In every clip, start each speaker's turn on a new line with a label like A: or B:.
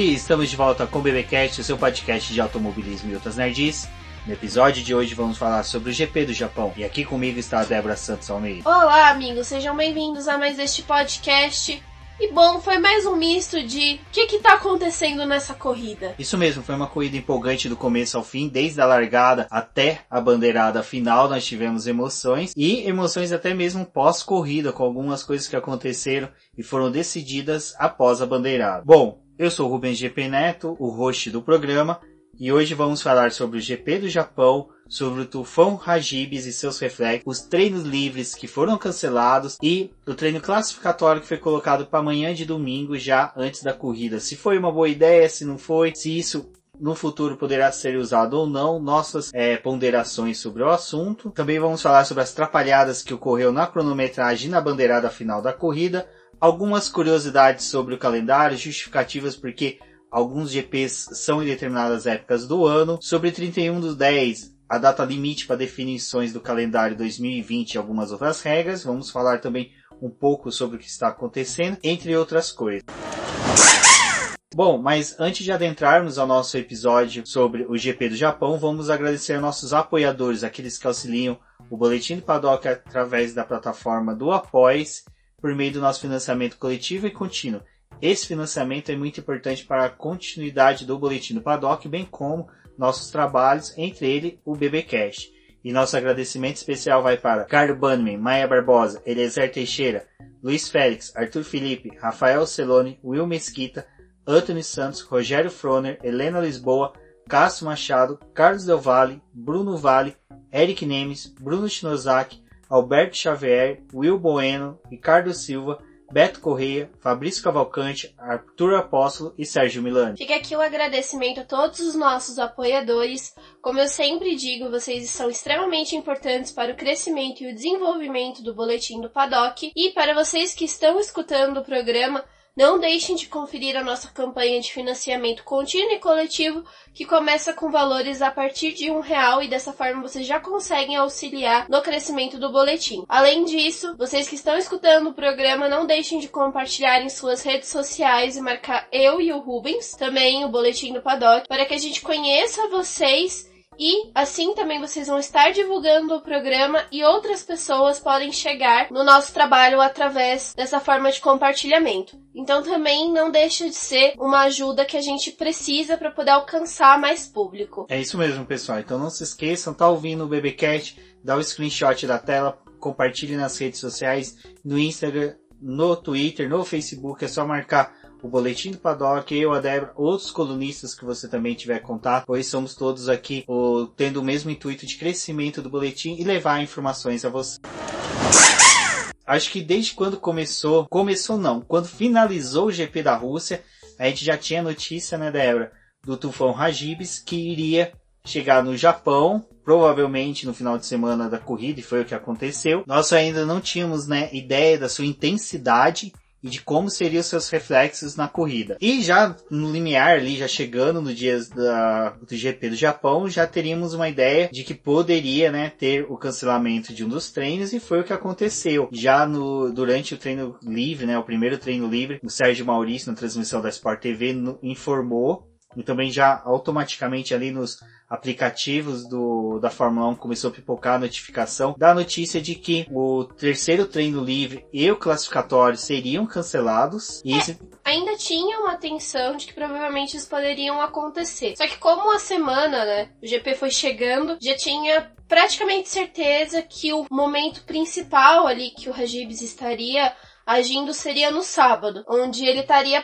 A: E estamos de volta com o BBcast, o seu podcast de automobilismo e outras nerds. No episódio de hoje vamos falar sobre o GP do Japão. E aqui comigo está a Débora Santos Almeida.
B: Olá, amigos, sejam bem-vindos a mais este podcast. E bom, foi mais um misto de o que está acontecendo nessa corrida.
A: Isso mesmo, foi uma corrida empolgante do começo ao fim, desde a largada até a bandeirada final, nós tivemos emoções e emoções até mesmo pós-corrida, com algumas coisas que aconteceram e foram decididas após a bandeirada. Bom, eu sou o Rubens GP Neto, o host do programa, e hoje vamos falar sobre o GP do Japão, sobre o tufão Hagibis e seus reflexos, os treinos livres que foram cancelados e o treino classificatório que foi colocado para amanhã de domingo, já antes da corrida. Se foi uma boa ideia, se não foi, se isso no futuro poderá ser usado ou não, nossas é, ponderações sobre o assunto. Também vamos falar sobre as trapalhadas que ocorreu na cronometragem e na bandeirada final da corrida, algumas curiosidades sobre o calendário, justificativas porque alguns GPs são em determinadas épocas do ano, sobre 31 dos 10, a data limite para definições do calendário 2020 e algumas outras regras. Vamos falar também um pouco sobre o que está acontecendo, entre outras coisas. Bom, mas antes de adentrarmos ao nosso episódio sobre o GP do Japão, vamos agradecer nossos apoiadores, aqueles que auxiliam o Boletim do Paddock através da plataforma do Apoies, por meio do nosso financiamento coletivo e contínuo. Esse financiamento é muito importante para a continuidade do Boletim do Paddock, bem como nossos trabalhos, entre ele o BBcast. E nosso agradecimento especial vai para Carlos Bannerman, Maia Barbosa, Eliezer Teixeira, Luiz Félix, Arthur Felipe, Rafael Celone, Will Mesquita, Anthony Santos, Rogério Froner, Helena Lisboa, Cássio Machado, Carlos Del Valle, Bruno Vale, Eric Nemes, Bruno Shinozaki, Alberto Xavier, Will Bueno, Ricardo Silva, Beto Correia, Fabrício Cavalcante, Arthur Apóstolo e Sérgio Milani.
B: Fica aqui o agradecimento a todos os nossos apoiadores. Como eu sempre digo, vocês são extremamente importantes para o crescimento e o desenvolvimento do Boletim do Paddock. E para vocês que estão escutando o programa, não deixem de conferir a nossa campanha de financiamento contínuo e coletivo, que começa com valores a partir de um real e dessa forma vocês já conseguem auxiliar no crescimento do boletim. Além disso, vocês que estão escutando o programa, não deixem de compartilhar em suas redes sociais e marcar eu e o Rubens, também o boletim do Paddock, para que a gente conheça vocês e assim também vocês vão estar divulgando o programa e outras pessoas podem chegar no nosso trabalho através dessa forma de compartilhamento. Então também não deixa de ser uma ajuda que a gente precisa para poder alcançar mais público.
A: É isso mesmo, pessoal. Então não se esqueçam, tá ouvindo o BBcast, dá o screenshot da tela, compartilhe nas redes sociais, no Instagram, no Twitter, no Facebook, é só marcar o Boletim do Paddock, eu, a Débora, outros colunistas que você também tiver contato, pois somos todos aqui o, tendo o mesmo intuito de crescimento do boletim e levar informações a você. Acho que desde quando começou, começou não, quando finalizou o GP da Rússia, a gente já tinha notícia, né, Débora, do tufão Hagibis, que iria chegar no Japão, provavelmente no final de semana da corrida, e foi o que aconteceu. Nós ainda não tínhamos, né, ideia da sua intensidade e de como seriam seus reflexos na corrida. E já no limiar ali, já chegando no dia da, do GP do Japão, já teríamos uma ideia de que poderia, né, ter o cancelamento de um dos treinos e foi o que aconteceu. Já no, durante o treino livre, né, o primeiro treino livre, o Sérgio Maurício, na transmissão da Sport TV, no, informou e também já automaticamente ali nos aplicativos do, da Fórmula 1 começou a pipocar a notificação da notícia de que o terceiro treino livre e o classificatório seriam cancelados. E
B: é,
A: esse...
B: Ainda tinha uma atenção de que provavelmente isso poderiam acontecer. Só que como a semana, né, o GP foi chegando, já tinha praticamente certeza que o momento principal ali que o Regibes estaria agindo seria no sábado, onde ele estaria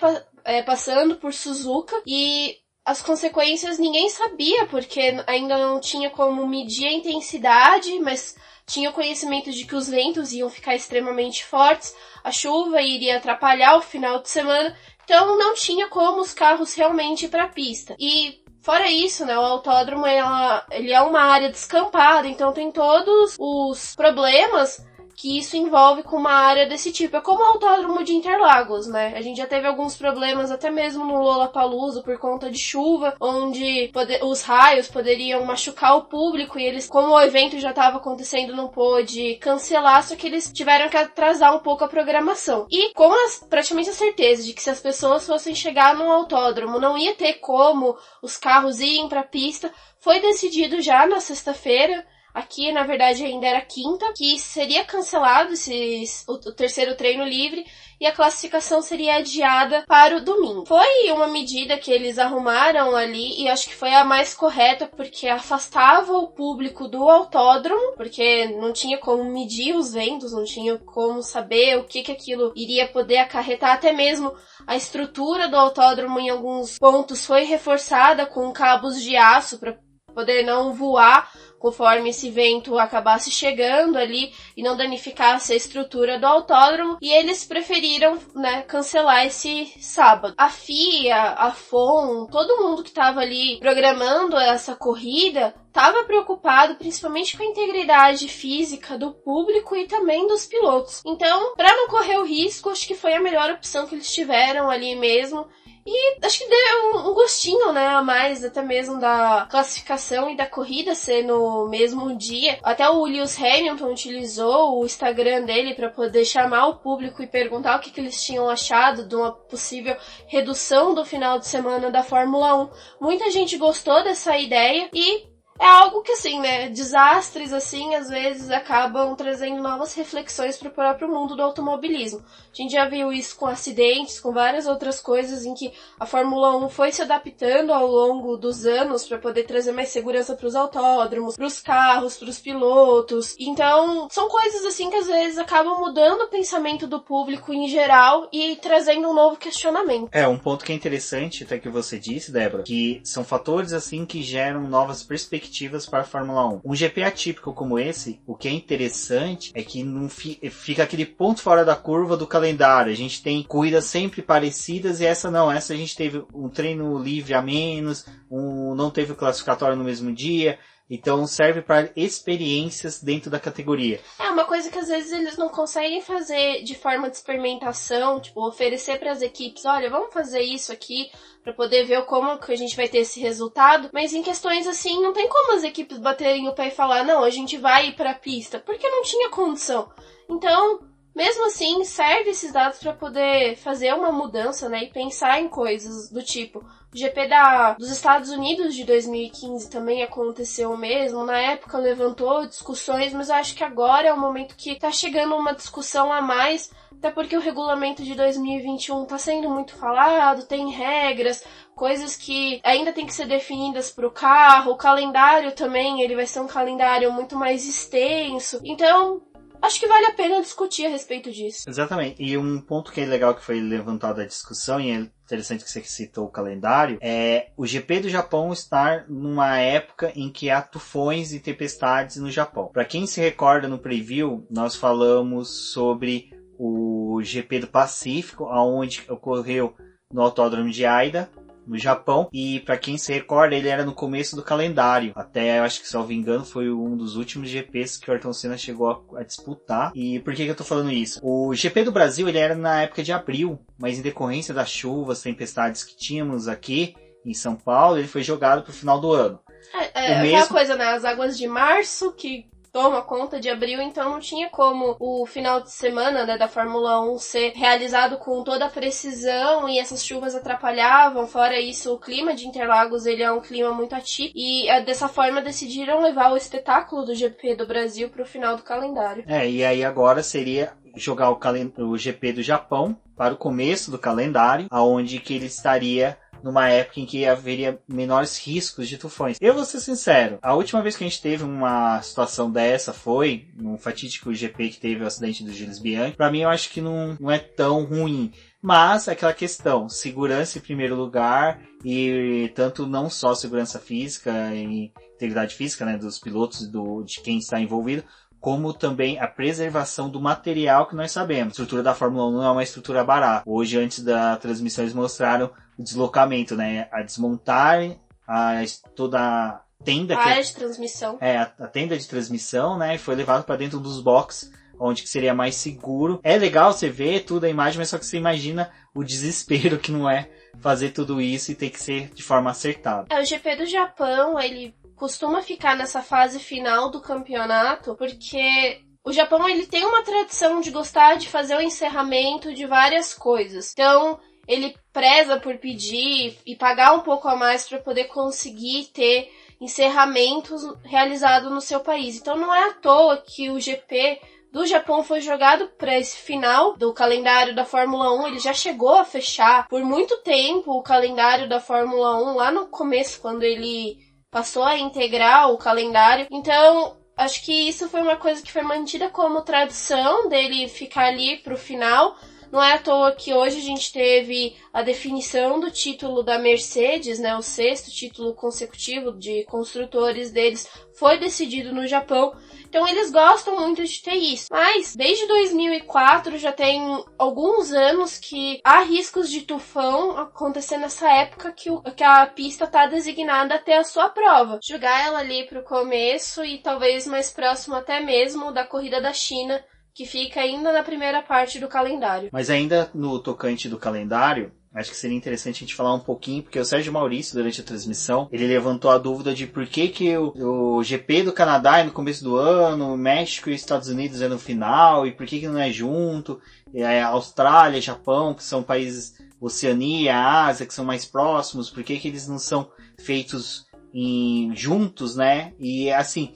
B: é, passando por Suzuka e as consequências ninguém sabia, porque ainda não tinha como medir a intensidade, mas tinha conhecimento de que os ventos iam ficar extremamente fortes, a chuva iria atrapalhar o final de semana, então não tinha como os carros realmente ir para a pista. E fora isso, né, o autódromo ela, ele é uma área descampada, então tem todos os problemas que isso envolve com uma área desse tipo. É como o autódromo de Interlagos, né? A gente já teve alguns problemas até mesmo no Lollapalooza por conta de chuva, onde os raios poderiam machucar o público e eles, como o evento já estava acontecendo, não pôde cancelar, só que eles tiveram que atrasar um pouco a programação. E com as, praticamente a certeza de que se as pessoas fossem chegar num autódromo, não ia ter como os carros irem para a pista, foi decidido já na sexta-feira Aqui, na verdade, ainda era quinta, que seria cancelado esses, o, o terceiro treino livre e a classificação seria adiada para o domingo. Foi uma medida que eles arrumaram ali e acho que foi a mais correta porque afastava o público do autódromo, porque não tinha como medir os ventos, não tinha como saber o que, que aquilo iria poder acarretar, até mesmo a estrutura do autódromo em alguns pontos foi reforçada com cabos de aço para poder não voar conforme esse vento acabasse chegando ali e não danificasse a estrutura do autódromo, e eles preferiram, né, cancelar esse sábado. A FIA, a FOM, todo mundo que estava ali programando essa corrida estava preocupado principalmente com a integridade física do público e também dos pilotos. Então, para não correr o risco, acho que foi a melhor opção que eles tiveram ali mesmo e acho que deu um gostinho, né, a mais, até mesmo da classificação e da corrida ser no mesmo dia. Até o Lewis Hamilton utilizou o Instagram dele para poder chamar o público e perguntar o que, que eles tinham achado de uma possível redução do final de semana da Fórmula 1. Muita gente gostou dessa ideia e é algo que, assim, né, desastres, assim, às vezes acabam trazendo novas reflexões para o próprio mundo do automobilismo. A gente já viu isso com acidentes, com várias outras coisas em que a Fórmula 1 foi se adaptando ao longo dos anos para poder trazer mais segurança para os autódromos, para os carros, para os pilotos. Então, são coisas, assim, que às vezes acabam mudando o pensamento do público em geral e trazendo um novo questionamento.
A: É, um ponto que é interessante, até que você disse, Débora, que são fatores, assim, que geram novas perspectivas para a Fórmula 1. Um GP atípico como esse, o que é interessante é que não fi, fica aquele ponto fora da curva do calendário. A gente tem corridas sempre parecidas e essa não. Essa a gente teve um treino livre a menos, um, não teve o classificatório no mesmo dia. Então serve para experiências dentro da categoria.
B: É uma coisa que às vezes eles não conseguem fazer de forma de experimentação, tipo oferecer para as equipes, olha, vamos fazer isso aqui para poder ver como que a gente vai ter esse resultado. Mas em questões assim, não tem como as equipes baterem o pé e falar, não, a gente vai para a pista, porque não tinha condição. Então, mesmo assim, serve esses dados para poder fazer uma mudança, né, e pensar em coisas do tipo, o GP da, dos Estados Unidos de 2015 também aconteceu o mesmo. Na época levantou discussões, mas acho que agora é o momento que tá chegando uma discussão a mais, até porque o regulamento de 2021 tá sendo muito falado, tem regras, coisas que ainda tem que ser definidas para o carro, o calendário também, ele vai ser um calendário muito mais extenso. Então, acho que vale a pena discutir a respeito disso.
A: Exatamente. E um ponto que é legal que foi levantado a discussão, e é interessante que você citou o calendário, é o GP do Japão estar numa época em que há tufões e tempestades no Japão. Para quem se recorda no preview, nós falamos sobre o GP do Pacífico, aonde ocorreu no Autódromo de Aida, no Japão. E para quem se recorda, ele era no começo do calendário. Até, eu acho que, se eu me engano, foi um dos últimos GPs que o Ayrton Senna chegou a, a disputar. E por que, que eu tô falando isso? O GP do Brasil, ele era na época de abril, mas em decorrência das chuvas, tempestades que tínhamos aqui em São Paulo, ele foi jogado pro final do ano.
B: É, é mesmo... aquela coisa, né? As águas de março que toma conta de abril, então não tinha como o final de semana né, da Fórmula 1 ser realizado com toda a precisão e essas chuvas atrapalhavam. Fora isso, o clima de Interlagos ele é um clima muito atípico e é, dessa forma decidiram levar o espetáculo do GP do Brasil para o final do calendário.
A: É, e aí agora seria jogar o, o GP do Japão para o começo do calendário, aonde que ele estaria numa época em que haveria menores riscos de tufões. Eu vou ser sincero, a última vez que a gente teve uma situação dessa foi no fatídico GP que teve o acidente do Gilles Bianchi. Para mim, eu acho que não, não é tão ruim. Mas aquela questão, segurança em primeiro lugar e tanto não só segurança física e integridade física, né, dos pilotos do, de quem está envolvido, como também a preservação do material que nós sabemos. A estrutura da Fórmula 1 não é uma estrutura barata. Hoje, antes da transmissão, eles mostraram o deslocamento, né? A desmontar a, toda a tenda.
B: A área de transmissão.
A: É, a, a, tenda de transmissão, né? Foi levado para dentro dos boxes onde que seria mais seguro. É legal você ver tudo a imagem, mas só que você imagina o desespero que não é fazer tudo isso e ter que ser de forma acertada.
B: É, o GP do Japão, ele costuma ficar nessa fase final do campeonato, porque o Japão ele tem uma tradição de gostar de fazer o encerramento de várias coisas. Então, ele preza por pedir e pagar um pouco a mais para poder conseguir ter encerramentos realizados no seu país. Então não é à toa que o GP do Japão foi jogado para esse final do calendário da Fórmula 1. Ele já chegou a fechar por muito tempo o calendário da Fórmula 1 lá no começo, quando ele passou a integrar o calendário. Então, acho que isso foi uma coisa que foi mantida como tradição dele ficar ali pro final. Não é à toa que hoje a gente teve a definição do título da Mercedes, né, o sexto título consecutivo de construtores deles foi decidido no Japão. Então eles gostam muito de ter isso. Mas desde 2004 já tem alguns anos que há riscos de tufão acontecer nessa época que, o, que a pista está designada a ter a sua prova. Jogar ela ali para o começo e talvez mais próximo até mesmo da corrida da China que fica ainda na primeira parte do calendário.
A: Mas ainda no tocante do calendário, acho que seria interessante a gente falar um pouquinho, porque o Sérgio Maurício, durante a transmissão, ele levantou a dúvida de por que, que o, o GP do Canadá é no começo do ano, o México e Estados Unidos é no final, e por que, que não é junto, a Austrália, Japão, que são países Oceania, Ásia, que são mais próximos, por que, que eles não são feitos em, juntos, né? E assim,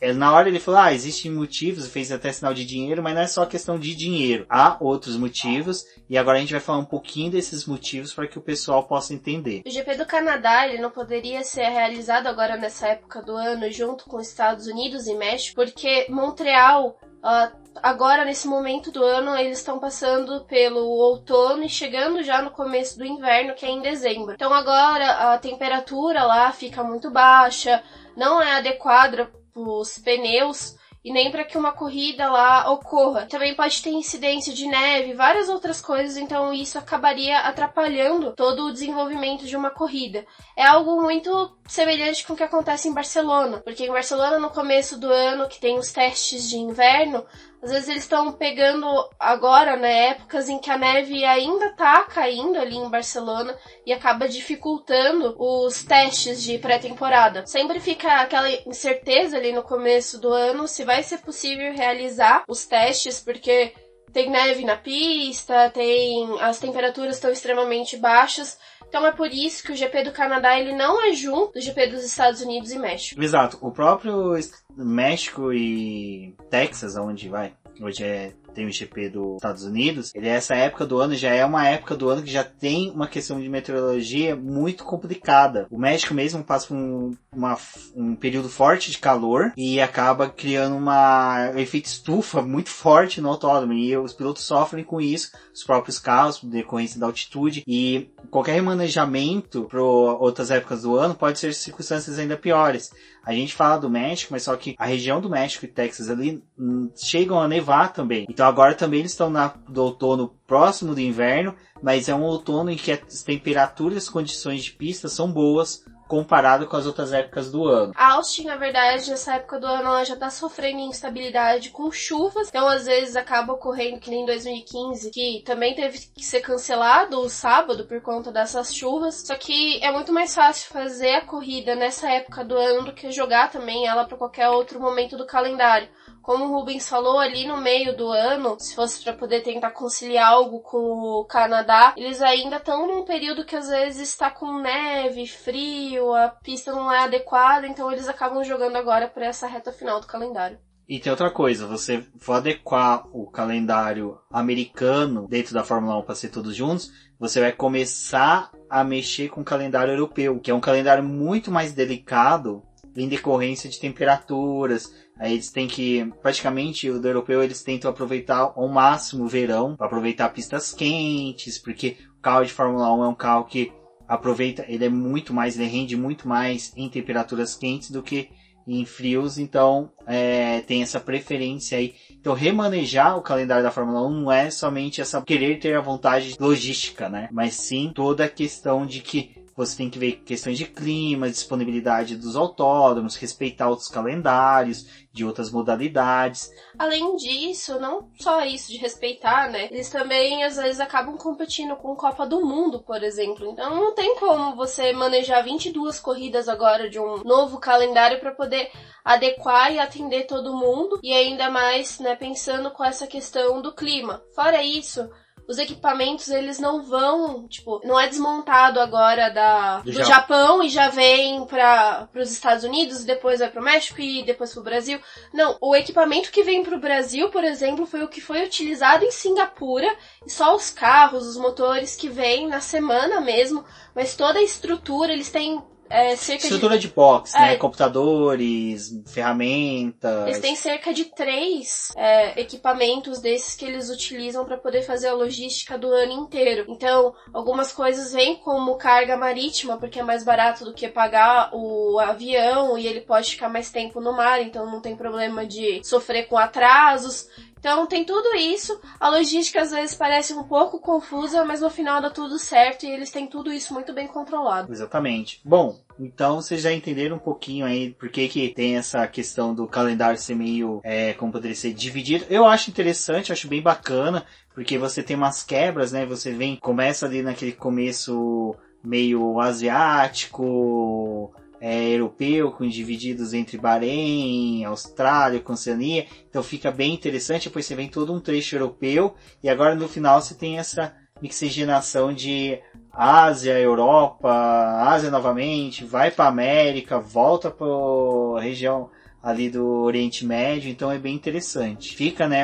A: é, na hora ele falou, ah, existem motivos, fez até sinal de dinheiro, mas não é só questão de dinheiro. Há outros motivos, e agora a gente vai falar um pouquinho desses motivos para que o pessoal possa entender.
B: O GP do Canadá, ele não poderia ser realizado agora nessa época do ano, junto com Estados Unidos e México, porque Montreal Uh, agora, nesse momento do ano, eles estão passando pelo outono e chegando já no começo do inverno, que é em dezembro. Então, agora a temperatura lá fica muito baixa, não é adequada os pneus e nem para que uma corrida lá ocorra. Também pode ter incidência de neve, várias outras coisas, então isso acabaria atrapalhando todo o desenvolvimento de uma corrida. É algo muito semelhante com o que acontece em Barcelona, porque em Barcelona no começo do ano, que tem os testes de inverno, às vezes eles estão pegando agora, né, épocas em que a neve ainda tá caindo ali em Barcelona e acaba dificultando os testes de pré-temporada. Sempre fica aquela incerteza ali no começo do ano se vai ser possível realizar os testes, porque tem neve na pista, tem as temperaturas estão extremamente baixas. Então é por isso que o GP do Canadá ele não é junto do GP dos Estados Unidos e México.
A: Exato. O próprio México e Texas, onde vai, hoje é tem o GP dos Estados Unidos, ele é essa época do ano, já é uma época do ano que já tem uma questão de meteorologia muito complicada. O México mesmo passa por um, uma, um período forte de calor e acaba criando uma, um efeito estufa muito forte no autódromo e os pilotos sofrem com isso, os próprios carros, por decorrência da altitude e qualquer remanejamento para outras épocas do ano pode ser circunstâncias ainda piores. A gente fala do México, mas só que a região do México e Texas ali hum, chegam a nevar também. Então agora também eles estão na, do outono próximo do inverno, mas é um outono em que as temperaturas e as condições de pista são boas comparado com as outras épocas do ano.
B: A Austin, na verdade, nessa época do ano, ela já tá sofrendo instabilidade com chuvas, então às vezes acaba ocorrendo que nem em 2015, que também teve que ser cancelado o sábado por conta dessas chuvas. Só que é muito mais fácil fazer a corrida nessa época do ano do que jogar também ela para qualquer outro momento do calendário como o Rubens falou, ali no meio do ano, se fosse para poder tentar conciliar algo com o Canadá, eles ainda estão num período que às vezes está com neve, frio, a pista não é adequada, então eles acabam jogando agora para essa reta final do calendário.
A: E tem outra coisa, você for adequar o calendário americano dentro da Fórmula 1 para ser todos juntos, você vai começar a mexer com o calendário europeu, que é um calendário muito mais delicado em decorrência de temperaturas, Aí eles têm que, praticamente, o do europeu eles tentam aproveitar ao máximo o verão, para aproveitar pistas quentes, porque o carro de Fórmula 1 é um carro que aproveita, ele é muito mais, ele rende muito mais em temperaturas quentes do que em frios, então é, tem essa preferência aí. Então remanejar o calendário da Fórmula 1 não é somente essa querer ter a vontade logística, né? Mas sim toda a questão de que você tem que ver questões de clima, disponibilidade dos autódromos, respeitar outros calendários de outras modalidades.
B: Além disso, não só isso de respeitar, né? Eles também às vezes acabam competindo com Copa do Mundo, por exemplo. Então não tem como você manejar 22 corridas agora de um novo calendário para poder adequar e atender todo mundo e ainda mais, né, pensando com essa questão do clima. Fora isso, os equipamentos eles não vão, tipo, não é desmontado agora da, do, do Japão e já vem para os Estados Unidos e depois vai para o México e depois para o Brasil. Não, o equipamento que vem para o Brasil, por exemplo, foi o que foi utilizado em Singapura e só os carros, os motores que vêm na semana mesmo, mas toda a estrutura eles têm é, cerca
A: Estrutura de, de box, né? é, né? Computadores, ferramentas.
B: Eles têm cerca de três é, equipamentos desses que eles utilizam para poder fazer a logística do ano inteiro. Então, algumas coisas vêm como carga marítima, porque é mais barato do que pagar o avião e ele pode ficar mais tempo no mar, então não tem problema de sofrer com atrasos. Então tem tudo isso. A logística às vezes parece um pouco confusa, mas no final dá tudo certo e eles têm tudo isso muito bem controlado.
A: Exatamente. Bom, então vocês já entenderam um pouquinho aí por que, que tem essa questão do calendário ser meio, é, como poderia ser, dividido. Eu acho interessante, acho bem bacana, porque você tem umas quebras, né? Você vem, começa ali naquele começo meio asiático, é, europeu, com divididos entre Bahrein, Austrália, com Oceania. Então fica bem interessante. Depois você vem todo um trecho europeu e agora no final você tem essa mixigenação de Ásia, Europa, Ásia novamente, vai para América, volta para a região ali do Oriente Médio, então é bem interessante. Fica, né,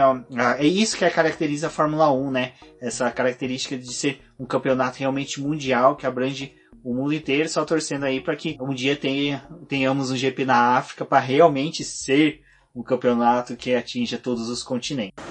A: é isso que caracteriza a Fórmula 1, né? Essa característica de ser um campeonato realmente mundial que abrange o mundo inteiro, só torcendo aí para que um dia tenha, tenhamos um GP na África para realmente ser um campeonato que atinja todos os continentes.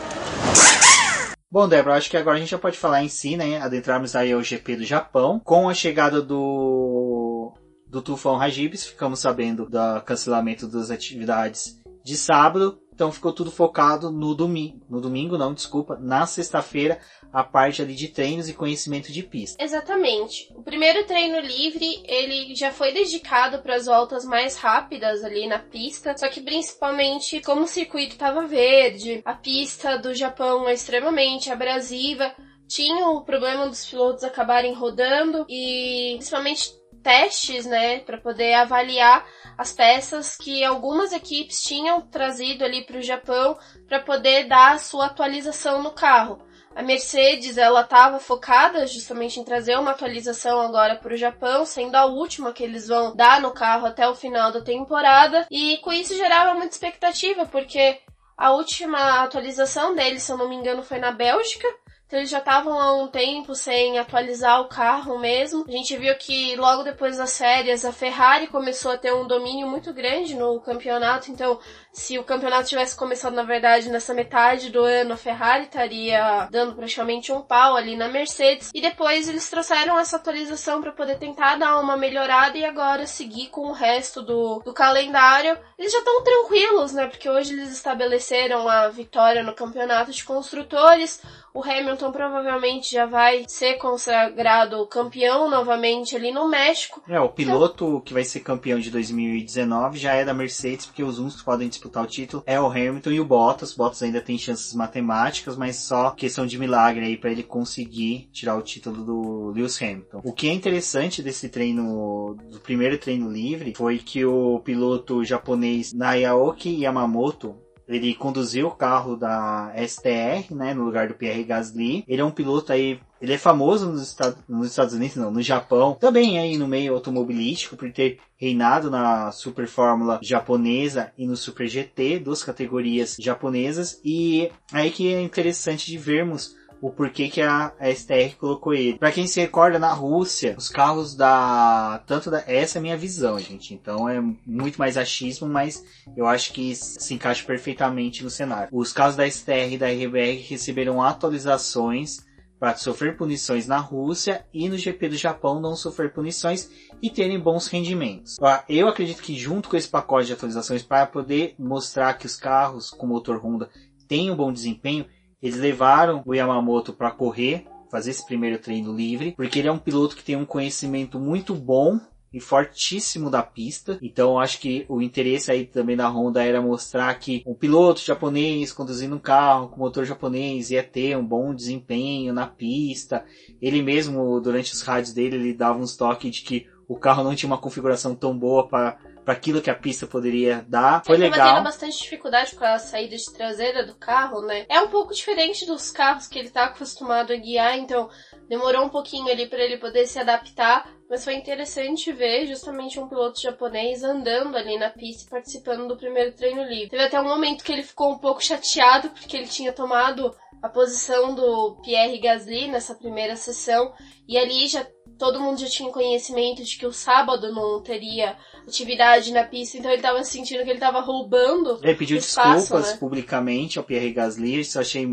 A: Bom, Débora, acho que agora a gente já pode falar em si, né? Adentrarmos aí ao GP do Japão. Com a chegada do, do tufão Hagibis, ficamos sabendo do cancelamento das atividades de sábado. Então ficou tudo focado no domingo. No domingo, não, desculpa, na sexta-feira, a parte ali de treinos e conhecimento de pista.
B: Exatamente. O primeiro treino livre, ele já foi dedicado para as voltas mais rápidas ali na pista, só que principalmente como o circuito estava verde, a pista do Japão é extremamente abrasiva, tinha o problema dos pilotos acabarem rodando e principalmente testes, né, para poder avaliar as peças que algumas equipes tinham trazido ali para o Japão para poder dar a sua atualização no carro. A Mercedes ela estava focada justamente em trazer uma atualização agora para o Japão, sendo a última que eles vão dar no carro até o final da temporada, e com isso gerava muita expectativa, porque a última atualização deles, se eu não me engano, foi na Bélgica, então eles já estavam há um tempo sem atualizar o carro mesmo. A gente viu que logo depois das férias a Ferrari começou a ter um domínio muito grande no campeonato. Então, se o campeonato tivesse começado na verdade nessa metade do ano, a Ferrari estaria dando praticamente um pau ali na Mercedes. E depois eles trouxeram essa atualização para poder tentar dar uma melhorada e agora seguir com o resto do, do calendário. Eles já estão tranquilos, né? Porque hoje eles estabeleceram a vitória no campeonato de construtores. O Hamilton provavelmente já vai ser consagrado campeão novamente ali no México.
A: É, o piloto então... que vai ser campeão de 2019 já é da Mercedes, porque os que podem disputar o título é o Hamilton e o Bottas. Bottas ainda tem chances matemáticas, mas só questão de milagre aí para ele conseguir tirar o título do Lewis Hamilton. O que é interessante desse treino, do primeiro treino livre, foi que o piloto japonês Naoki Yamamoto ele conduziu o carro da STR, né, no lugar do Pierre Gasly. Ele é um piloto aí ele é famoso nos Estados, nos Estados Unidos, não, no Japão, também aí no meio automobilístico, por ter reinado na Super Fórmula japonesa e no Super GT, duas categorias japonesas, e aí que é interessante de vermos o porquê que a, STR colocou ele. Para quem se recorda, na Rússia, os carros da... Tanto da... Essa é a minha visão, gente. Então é muito mais achismo, mas eu acho que se encaixa perfeitamente no cenário. Os carros da STR e da RBR receberam atualizações para sofrer punições na Rússia e no GP do Japão não sofrer punições e terem bons rendimentos. Eu acredito que junto com esse pacote de atualizações para poder mostrar que os carros com motor Honda têm um bom desempenho, eles levaram o Yamamoto para correr fazer esse primeiro treino livre, porque ele é um piloto que tem um conhecimento muito bom e fortíssimo da pista. Então acho que o interesse aí também da Honda era mostrar que um piloto japonês conduzindo um carro com motor japonês ia ter um bom desempenho na pista. Ele mesmo, durante os rádios dele, ele dava uns toques de que o carro não tinha uma configuração tão boa para para aquilo que a pista poderia dar. Foi
B: ele
A: legal.
B: Ele tendo bastante dificuldade com a saída de traseira do carro, né? É um pouco diferente dos carros que ele tá acostumado a guiar, então demorou um pouquinho ali para ele poder se adaptar, mas foi interessante ver justamente um piloto japonês andando ali na pista e participando do primeiro treino livre. Teve até um momento que ele ficou um pouco chateado porque ele tinha tomado a posição do Pierre Gasly nessa primeira sessão e ali já todo mundo já tinha conhecimento de que o sábado não teria atividade na pista, então ele tava sentindo que ele tava roubando.
A: Ele pediu
B: espaço,
A: desculpas
B: né?
A: publicamente ao Pierre Gasly, isso eu achei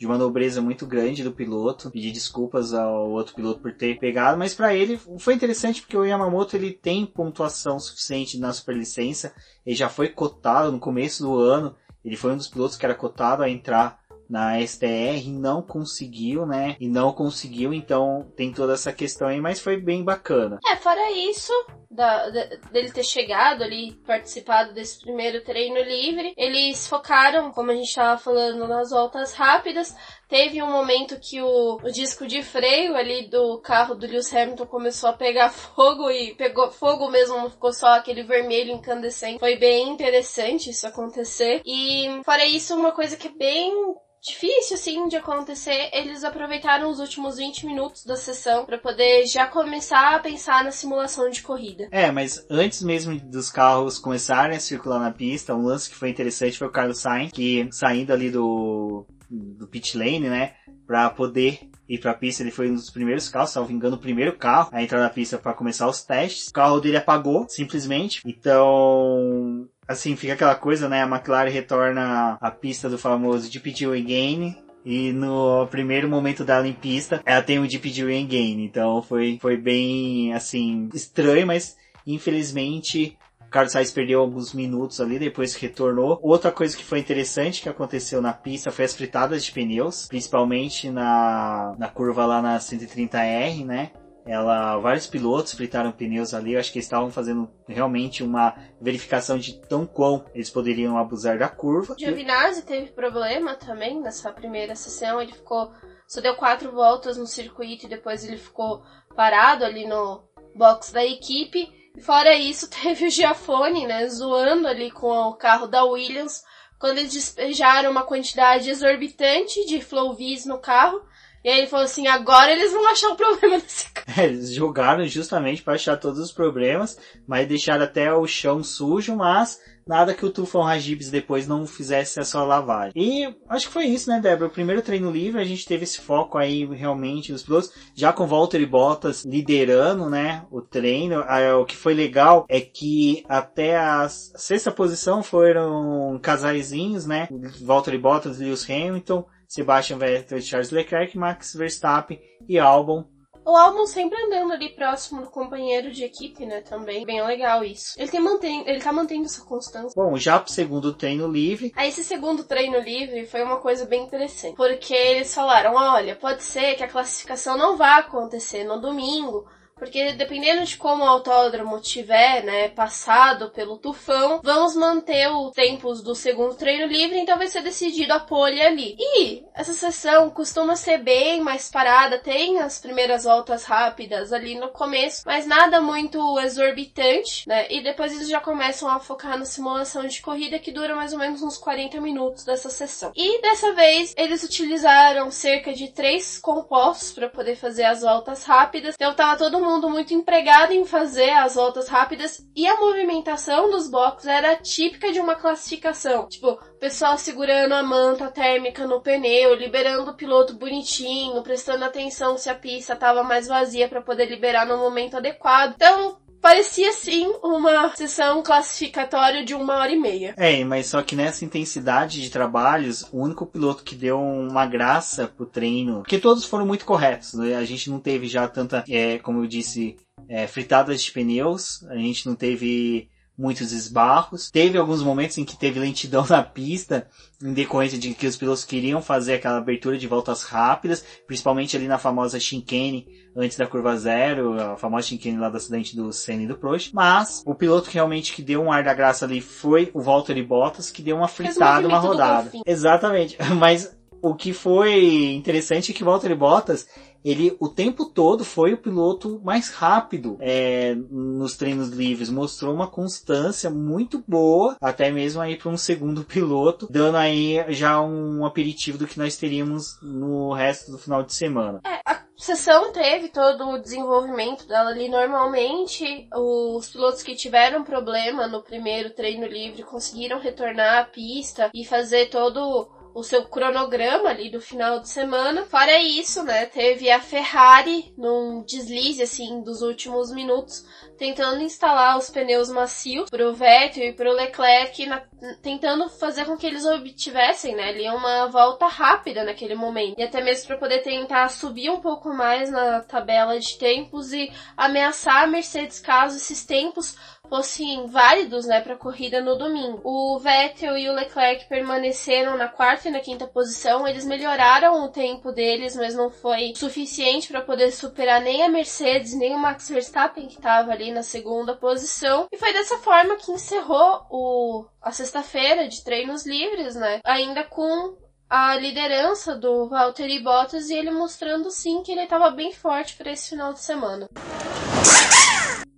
A: de uma nobreza muito grande do piloto, pedir desculpas ao outro piloto por ter pegado, mas para ele foi interessante porque o Yamamoto ele tem pontuação suficiente na superlicença, ele já foi cotado no começo do ano, ele foi um dos pilotos que era cotado a entrar na STR não conseguiu, né? E não conseguiu, então tem toda essa questão aí, mas foi bem bacana.
B: É, fora isso, da, da, dele ter chegado ali, participado desse primeiro treino livre, eles focaram, como a gente estava falando, nas voltas rápidas. Teve um momento que o, o disco de freio ali do carro do Lewis Hamilton começou a pegar fogo e pegou fogo mesmo, não ficou só aquele vermelho incandescente. Foi bem interessante isso acontecer. E fora isso, uma coisa que é bem difícil assim de acontecer, eles aproveitaram os últimos 20 minutos da sessão para poder já começar a pensar na simulação de corrida.
A: É, mas antes mesmo dos carros começarem a circular na pista, um lance que foi interessante foi o Carlos Sainz, que saindo ali do do pit lane, né, para poder ir para a pista, ele foi um dos primeiros carros, salvo engano, o primeiro carro a entrar na pista para começar os testes. O carro dele apagou, simplesmente. Então, assim, fica aquela coisa, né? A McLaren retorna à pista do famoso DPG Again. E no primeiro momento dela em pista, ela tem um DPG Again. Então foi, foi bem, assim, estranho, mas infelizmente o Carlos Sainz perdeu alguns minutos ali, depois retornou. Outra coisa que foi interessante que aconteceu na pista foi as fritadas de pneus, principalmente na, na curva lá na 130R, né? Ela, vários pilotos fritaram pneus ali, eu acho que eles estavam fazendo realmente uma verificação de tão quão eles poderiam abusar da curva.
B: Giovinazzi teve problema também nessa primeira sessão, ele ficou, só deu quatro voltas no circuito e depois ele ficou parado ali no box da equipe. Fora isso, teve o Giafone, né, zoando ali com o carro da Williams, quando eles despejaram uma quantidade exorbitante de Flowvis no carro, e aí ele falou assim, agora eles vão achar o problema desse carro.
A: É, eles jogaram justamente para achar todos os problemas, mas deixaram até o chão sujo, mas nada que o Tufão Rajibs depois não fizesse a sua lavagem. E acho que foi isso, né, Débora? O primeiro treino livre, a gente teve esse foco aí realmente nos pilotos, já com Walter e Bottas liderando, né, o treino. O que foi legal é que até a sexta posição foram casaizinhos, né, Walter e Bottas, Lewis Hamilton, Sebastian Vettel, Charles Leclerc, Max Verstappen e Albon
B: o álbum sempre andando ali próximo do companheiro de equipe, né? Também. Bem legal isso. Ele, tem mantém, ele tá mantendo essa constância.
A: Bom, já pro segundo treino livre.
B: Aí esse segundo treino livre foi uma coisa bem interessante. Porque eles falaram, olha, pode ser que a classificação não vá acontecer no domingo porque dependendo de como o autódromo tiver, né, passado pelo tufão, vamos manter os tempos do segundo treino livre, então vai ser decidido a pole ali. E essa sessão costuma ser bem mais parada, tem as primeiras voltas rápidas ali no começo, mas nada muito exorbitante, né? E depois eles já começam a focar na simulação de corrida que dura mais ou menos uns 40 minutos dessa sessão. E dessa vez eles utilizaram cerca de três compostos para poder fazer as voltas rápidas. Então tava todo mundo mundo muito empregado em fazer as voltas rápidas e a movimentação dos blocos era típica de uma classificação. Tipo, pessoal segurando a manta térmica no pneu, liberando o piloto bonitinho, prestando atenção se a pista estava mais vazia para poder liberar no momento adequado. Então, parecia sim uma sessão classificatória de uma hora e meia.
A: É, mas só que nessa intensidade de trabalhos, o único piloto que deu uma graça pro treino, porque todos foram muito corretos, né? a gente não teve já tanta, é, como eu disse, é, fritadas de pneus, a gente não teve muitos esbarros. Teve alguns momentos em que teve lentidão na pista, em decorrência de que os pilotos queriam fazer aquela abertura de voltas rápidas, principalmente ali na famosa chicane antes da curva zero, a famosa chicane lá do acidente do Senna e do Prost. Mas o piloto que realmente que deu um ar da graça ali foi o Valtteri Bottas, que deu uma fritada, uma rodada. Exatamente. Mas o que foi interessante é que o Valtteri Bottas ele o tempo todo foi o piloto mais rápido é, nos treinos livres, mostrou uma constância muito boa, até mesmo aí para um segundo piloto, dando aí já um aperitivo do que nós teríamos no resto do final de semana.
B: É, a sessão teve todo o desenvolvimento dela ali. Normalmente, os pilotos que tiveram problema no primeiro treino livre conseguiram retornar à pista e fazer todo o seu cronograma ali do final de semana. Fora isso, né, teve a Ferrari num deslize assim dos últimos minutos, tentando instalar os pneus macios pro Vettel e pro Leclerc, na, tentando fazer com que eles obtivessem, né, ali uma volta rápida naquele momento. E até mesmo para poder tentar subir um pouco mais na tabela de tempos e ameaçar a Mercedes caso esses tempos fossem válidos, né, para a corrida no domingo. O Vettel e o Leclerc permaneceram na quarta e na quinta posição. Eles melhoraram o tempo deles, mas não foi suficiente para poder superar nem a Mercedes nem o Max Verstappen que estava ali na segunda posição. E foi dessa forma que encerrou o a sexta-feira de treinos livres, né? Ainda com a liderança do Valtteri Bottas e ele mostrando sim que ele estava bem forte para esse final de semana.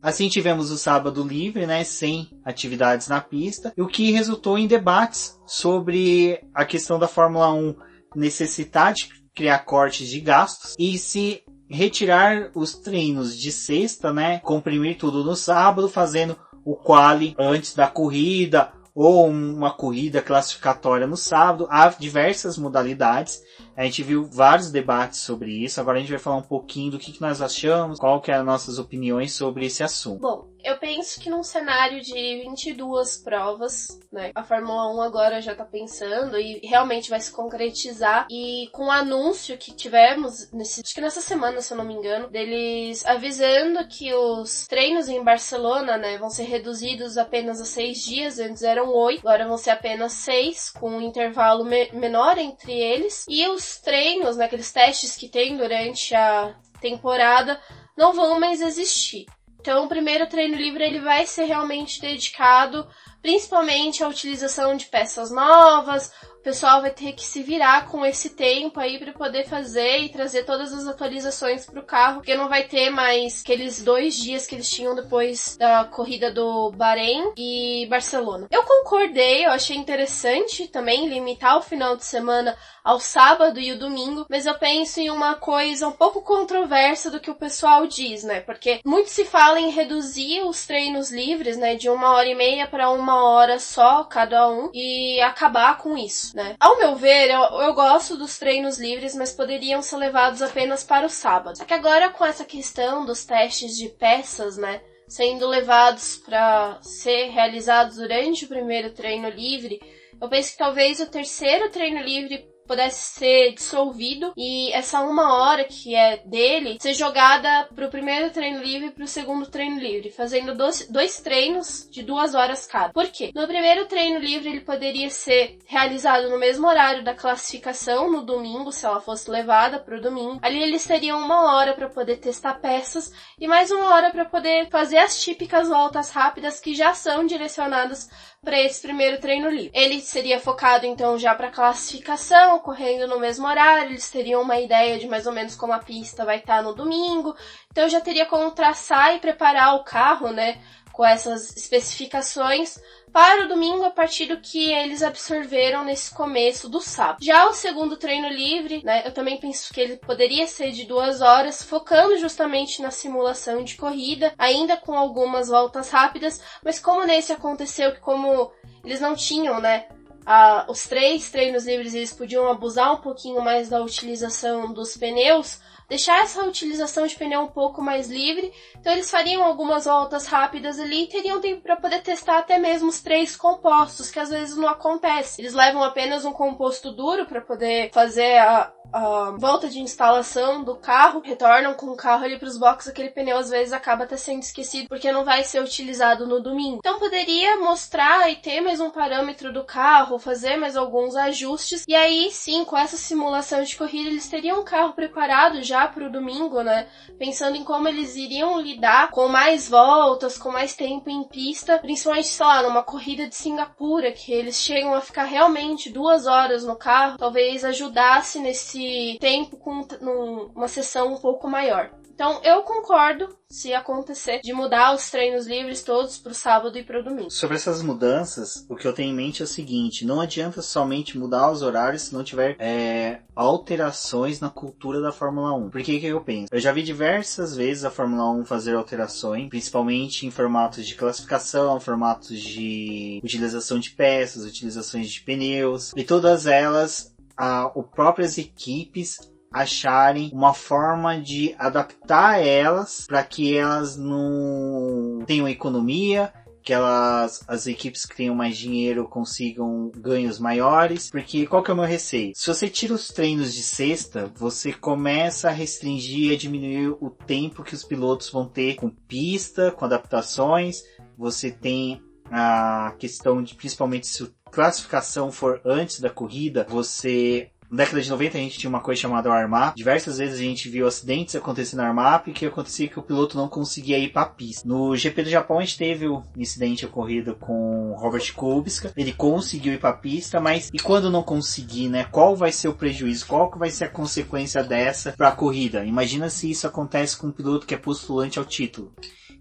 A: Assim tivemos o sábado livre, né, sem atividades na pista, o que resultou em debates sobre a questão da Fórmula 1 necessitar de criar cortes de gastos e se retirar os treinos de sexta, né, comprimir tudo no sábado, fazendo o quali antes da corrida ou uma corrida classificatória no sábado. Há diversas modalidades a gente viu vários debates sobre isso. Agora a gente vai falar um pouquinho do que, que nós achamos, qual que é as nossas opiniões sobre esse assunto.
B: Bom, eu penso que num cenário de 22 provas, né, a Fórmula 1 agora já tá pensando e realmente vai se concretizar. E com o anúncio que tivemos, nesse, acho que nessa semana, se eu não me engano, deles avisando que os treinos em Barcelona, né, vão ser reduzidos apenas a seis dias, antes eram oito, agora vão ser apenas seis, com um intervalo me menor entre eles. E os os treinos, né, aqueles testes que tem durante a temporada, não vão mais existir. Então, o primeiro treino livre ele vai ser realmente dedicado principalmente à utilização de peças novas, o pessoal vai ter que se virar com esse tempo aí para poder fazer e trazer todas as atualizações para o carro, porque não vai ter mais aqueles dois dias que eles tinham depois da corrida do Bahrein e Barcelona. Eu concordei, eu achei interessante também limitar o final de semana ao sábado e o domingo, mas eu penso em uma coisa um pouco controversa do que o pessoal diz, né? Porque muito se fala em reduzir os treinos livres, né, de uma hora e meia para uma hora só cada um e acabar com isso né? Ao meu ver, eu, eu gosto dos treinos livres, mas poderiam ser levados apenas para o sábado. Só que agora com essa questão dos testes de peças, né? Sendo levados para ser realizados durante o primeiro treino livre, eu penso que talvez o terceiro treino livre pudesse ser dissolvido e essa uma hora que é dele ser jogada pro primeiro treino livre e pro segundo treino livre, fazendo dois, dois treinos de duas horas cada. Por quê? No primeiro treino livre ele poderia ser realizado no mesmo horário da classificação, no domingo, se ela fosse levada pro domingo. Ali eles teriam uma hora para poder testar peças e mais uma hora para poder fazer as típicas voltas rápidas que já são direcionadas para esse primeiro treino livre. Ele seria focado então já para classificação, correndo no mesmo horário, eles teriam uma ideia de mais ou menos como a pista vai estar tá no domingo. Então já teria como traçar e preparar o carro, né, com essas especificações para o domingo a partir do que eles absorveram nesse começo do sábado. Já o segundo treino livre, né, eu também penso que ele poderia ser de duas horas, focando justamente na simulação de corrida, ainda com algumas voltas rápidas, mas como nesse aconteceu que como eles não tinham, né, a, os três treinos livres eles podiam abusar um pouquinho mais da utilização dos pneus, deixar essa utilização de pneu um pouco mais livre. Então eles fariam algumas voltas rápidas ali e teriam tempo para poder testar até mesmo os três compostos, que às vezes não acontece. Eles levam apenas um composto duro para poder fazer a, a volta de instalação do carro, retornam com o carro ali para os boxes, aquele pneu às vezes acaba até sendo esquecido porque não vai ser utilizado no domingo. Então poderia mostrar e ter mais um parâmetro do carro, fazer mais alguns ajustes e aí sim, com essa simulação de corrida, eles teriam um carro preparado já para o domingo, né? Pensando em como eles iriam lidar com mais voltas, com mais tempo em pista, principalmente, sei lá, numa corrida de Singapura, que eles chegam a ficar realmente duas horas no carro, talvez ajudasse nesse tempo com uma sessão um pouco maior. Então eu concordo se acontecer de mudar os treinos livres todos para o sábado e para o domingo.
A: Sobre essas mudanças, o que eu tenho em mente é o seguinte: não adianta somente mudar os horários se não tiver é, alterações na cultura da Fórmula 1. Por que que eu penso? Eu já vi diversas vezes a Fórmula 1 fazer alterações, principalmente em formatos de classificação, formatos de utilização de peças, utilizações de pneus, e todas elas a, o próprias equipes acharem uma forma de adaptar elas para que elas não tenham economia, que elas, as equipes que tenham mais dinheiro consigam ganhos maiores, porque qual que é o meu receio? Se você tira os treinos de sexta, você começa a restringir e diminuir o tempo que os pilotos vão ter com pista, com adaptações, você tem a questão de, principalmente se a classificação for antes da corrida, você na década de 90 a gente tinha uma coisa chamada armap. Diversas vezes a gente viu acidentes acontecendo no armap que acontecia que o piloto não conseguia ir para a pista. No GP do Japão a gente teve o um incidente ocorrido com Robert Kubica. Ele conseguiu ir para a pista, mas e quando não conseguir, né? Qual vai ser o prejuízo? Qual que vai ser a consequência dessa para a corrida? Imagina se isso acontece com um piloto que é postulante ao título.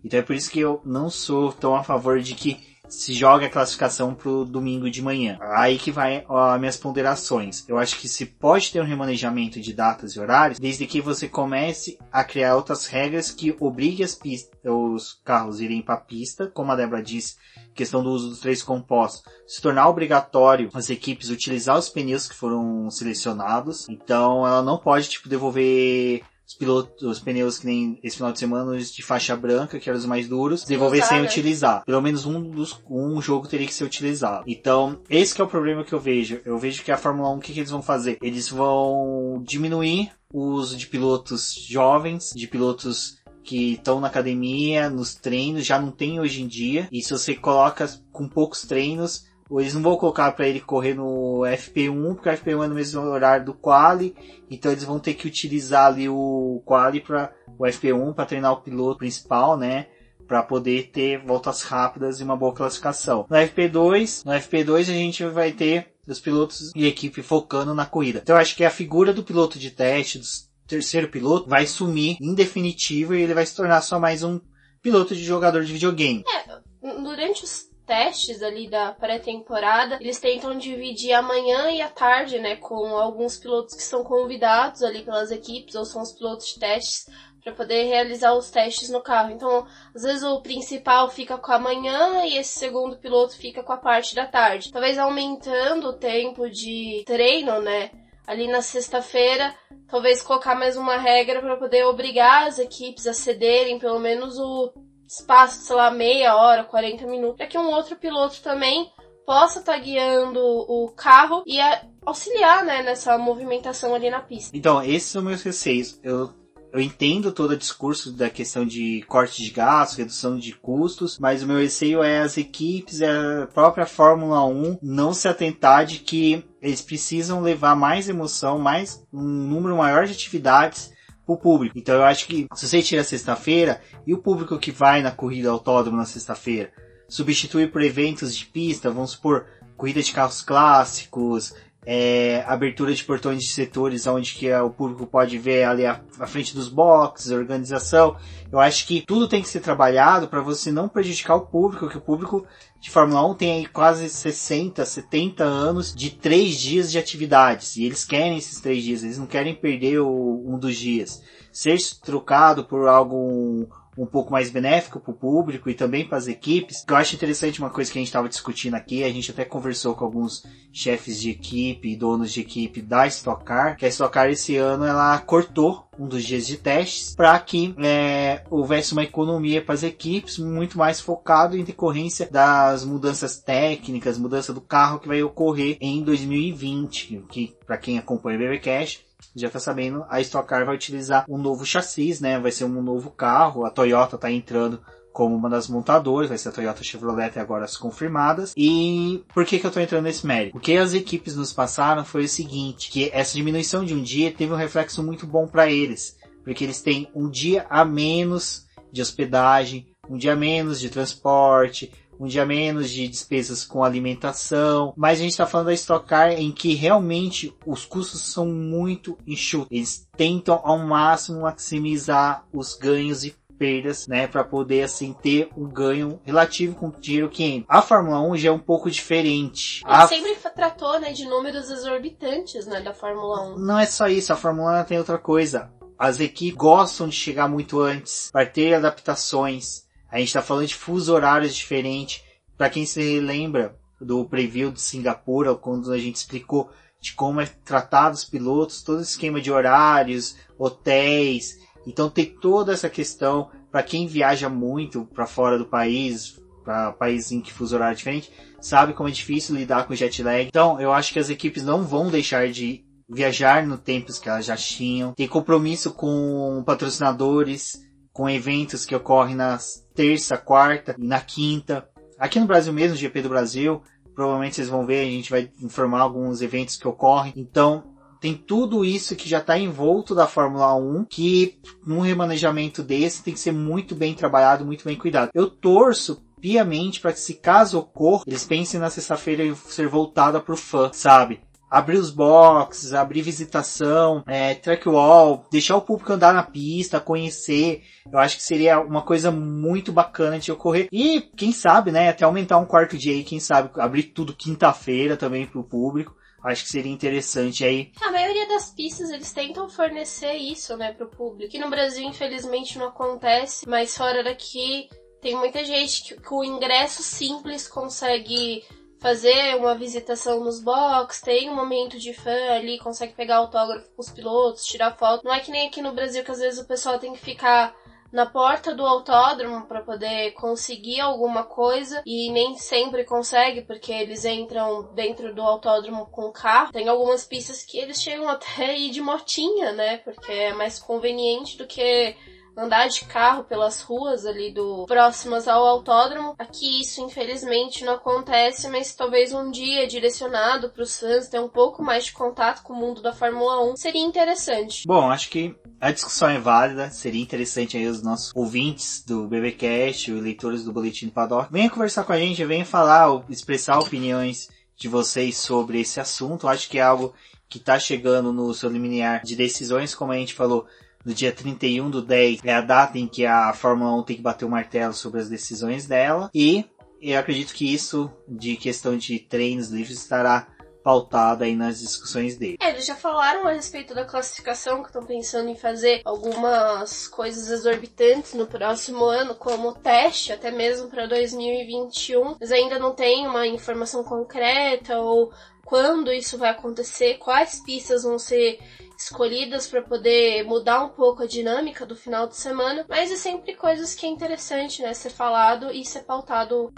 A: Então é por isso que eu não sou tão a favor de que se joga a classificação pro domingo de manhã. Aí que vai as minhas ponderações. Eu acho que se pode ter um remanejamento de datas e horários, desde que você comece a criar outras regras que obrigue as pistas, os carros irem para pista, como a Débora disse, questão do uso dos três compostos, se tornar obrigatório as equipes utilizar os pneus que foram selecionados. Então ela não pode tipo devolver os pilotos, os pneus que nem esse final de semana de faixa branca, que eram os mais duros, devolver sem utilizar. Pelo menos um dos um jogo teria que ser utilizado. Então, esse é o problema que eu vejo. Eu vejo que a Fórmula 1, o que, que eles vão fazer? Eles vão diminuir o uso de pilotos jovens, de pilotos que estão na academia, nos treinos, já não tem hoje em dia. E se você coloca com poucos treinos, eles não vão colocar para ele correr no FP1, porque o FP1 é no mesmo horário do quali, então eles vão ter que utilizar ali o quali para o FP1 para treinar o piloto principal, né? Para poder ter voltas rápidas e uma boa classificação. No FP2, no FP2 a gente vai ter os pilotos e equipe focando na corrida. Então eu acho que a figura do piloto de teste, do terceiro piloto, vai sumir em definitivo e ele vai se tornar só mais um piloto de jogador de videogame.
B: É, durante os testes ali da pré-temporada, eles tentam dividir a manhã e a tarde, né, com alguns pilotos que são convidados ali pelas equipes ou são os pilotos de testes para poder realizar os testes no carro. Então, às vezes o principal fica com a manhã e esse segundo piloto fica com a parte da tarde. Talvez aumentando o tempo de treino, né? Ali na sexta-feira, talvez colocar mais uma regra para poder obrigar as equipes a cederem pelo menos o espaço, sei lá, meia hora, 40 minutos, para que um outro piloto também possa estar tá guiando o carro e auxiliar, né, nessa movimentação ali na pista.
A: Então, esses são meus receios. Eu eu entendo todo o discurso da questão de corte de gastos, redução de custos, mas o meu receio é as equipes, a própria Fórmula 1 não se atentar de que eles precisam levar mais emoção, mais um número maior de atividades público. Então eu acho que se você tira sexta-feira e o público que vai na corrida autódromo na sexta-feira substitui por eventos de pista, vamos supor, corrida de carros clássicos, é, abertura de portões de setores onde que é, o público pode ver ali a, a frente dos boxes, organização. Eu acho que tudo tem que ser trabalhado para você não prejudicar o público, que o público de Fórmula 1 tem aí quase 60, 70 anos de três dias de atividades. E eles querem esses três dias, eles não querem perder o, um dos dias. Ser trocado por algo, um pouco mais benéfico para o público e também para as equipes. Eu acho interessante uma coisa que a gente estava discutindo aqui, a gente até conversou com alguns chefes de equipe e donos de equipe da Stock Car, que a Stock Car esse ano ela cortou um dos dias de testes para que é, houvesse uma economia para as equipes muito mais focado em decorrência das mudanças técnicas, mudança do carro que vai ocorrer em 2020, que para quem acompanha o BBcast já tá sabendo, a Stock Car vai utilizar um novo chassis, né? Vai ser um novo carro. A Toyota tá entrando como uma das montadoras, vai ser a Toyota Chevrolet agora as confirmadas. E por que que eu tô entrando nesse mérito? O que as equipes nos passaram foi o seguinte, que essa diminuição de um dia teve um reflexo muito bom para eles, porque eles têm um dia a menos de hospedagem, um dia a menos de transporte, um dia menos de despesas com alimentação, mas a gente está falando da Stock Car em que realmente os custos são muito enxutos. Eles tentam ao máximo maximizar os ganhos e perdas, né, para poder assim ter um ganho relativo com o dinheiro que entra. A Fórmula 1 já é um pouco diferente.
B: Ele a... sempre tratou, né, de números exorbitantes, né, da Fórmula 1.
A: Não é só isso, a Fórmula 1 tem outra coisa. As equipes gostam de chegar muito antes para ter adaptações. A gente está falando de fuso horários diferentes. Para quem se lembra do preview de Singapura, quando a gente explicou de como é tratado os pilotos, todo o esquema de horários, hotéis, então tem toda essa questão para quem viaja muito para fora do país, para países em que fuso horário é diferente, sabe como é difícil lidar com jet lag. Então eu acho que as equipes não vão deixar de viajar no tempos que elas já tinham. Tem compromisso com patrocinadores, com eventos que ocorrem na terça, quarta na quinta. Aqui no Brasil mesmo, GP do Brasil, provavelmente vocês vão ver, a gente vai informar alguns eventos que ocorrem. Então, tem tudo isso que já está envolto da Fórmula 1, que num remanejamento desse tem que ser muito bem trabalhado, muito bem cuidado. Eu torço piamente para que se caso ocorra, eles pensem na sexta-feira ser voltada para o fã, sabe? Abrir os boxes, abrir visitação, é, track wall, deixar o público andar na pista, conhecer. Eu acho que seria uma coisa muito bacana de ocorrer. E quem sabe, né, até aumentar um quarto dia aí, quem sabe abrir tudo quinta-feira também para o público. Acho que seria interessante aí.
B: A maioria das pistas eles tentam fornecer isso, né, pro público. Aqui no Brasil, infelizmente, não acontece, mas fora daqui tem muita gente que com o ingresso simples consegue fazer uma visitação nos box, tem um momento de fã ali, consegue pegar autógrafo com os pilotos, tirar foto. Não é que nem aqui no Brasil que às vezes o pessoal tem que ficar na porta do autódromo para poder conseguir alguma coisa e nem sempre consegue porque eles entram dentro do autódromo com carro. Tem algumas pistas que eles chegam até ir de motinha, né? Porque é mais conveniente do que andar de carro pelas ruas ali do próximas ao autódromo. Aqui isso infelizmente não acontece, mas talvez um dia direcionado para os fãs ter um pouco mais de contato com o mundo da Fórmula 1 seria interessante.
A: Bom, acho que a discussão é válida, seria interessante aí os nossos ouvintes do BBcast, os leitores do Boletim do Paddock, venha conversar com a gente, venha falar, expressar opiniões de vocês sobre esse assunto. Acho que é algo que está chegando no seu limiar de decisões, como a gente falou, no dia 31 do 10 é a data em que a Fórmula 1 tem que bater o martelo sobre as decisões dela. E eu acredito que isso, de questão de treinos livres, estará pautado aí nas discussões dele.
B: É, eles já falaram a respeito da classificação, que estão pensando em fazer algumas coisas exorbitantes no próximo ano, como teste, até mesmo para 2021, mas ainda não tem uma informação concreta ou quando isso vai acontecer, quais pistas vão ser escolhidas para poder mudar um pouco a dinâmica do final de semana, mas é sempre coisas que é interessante, né, ser falado e ser pautado.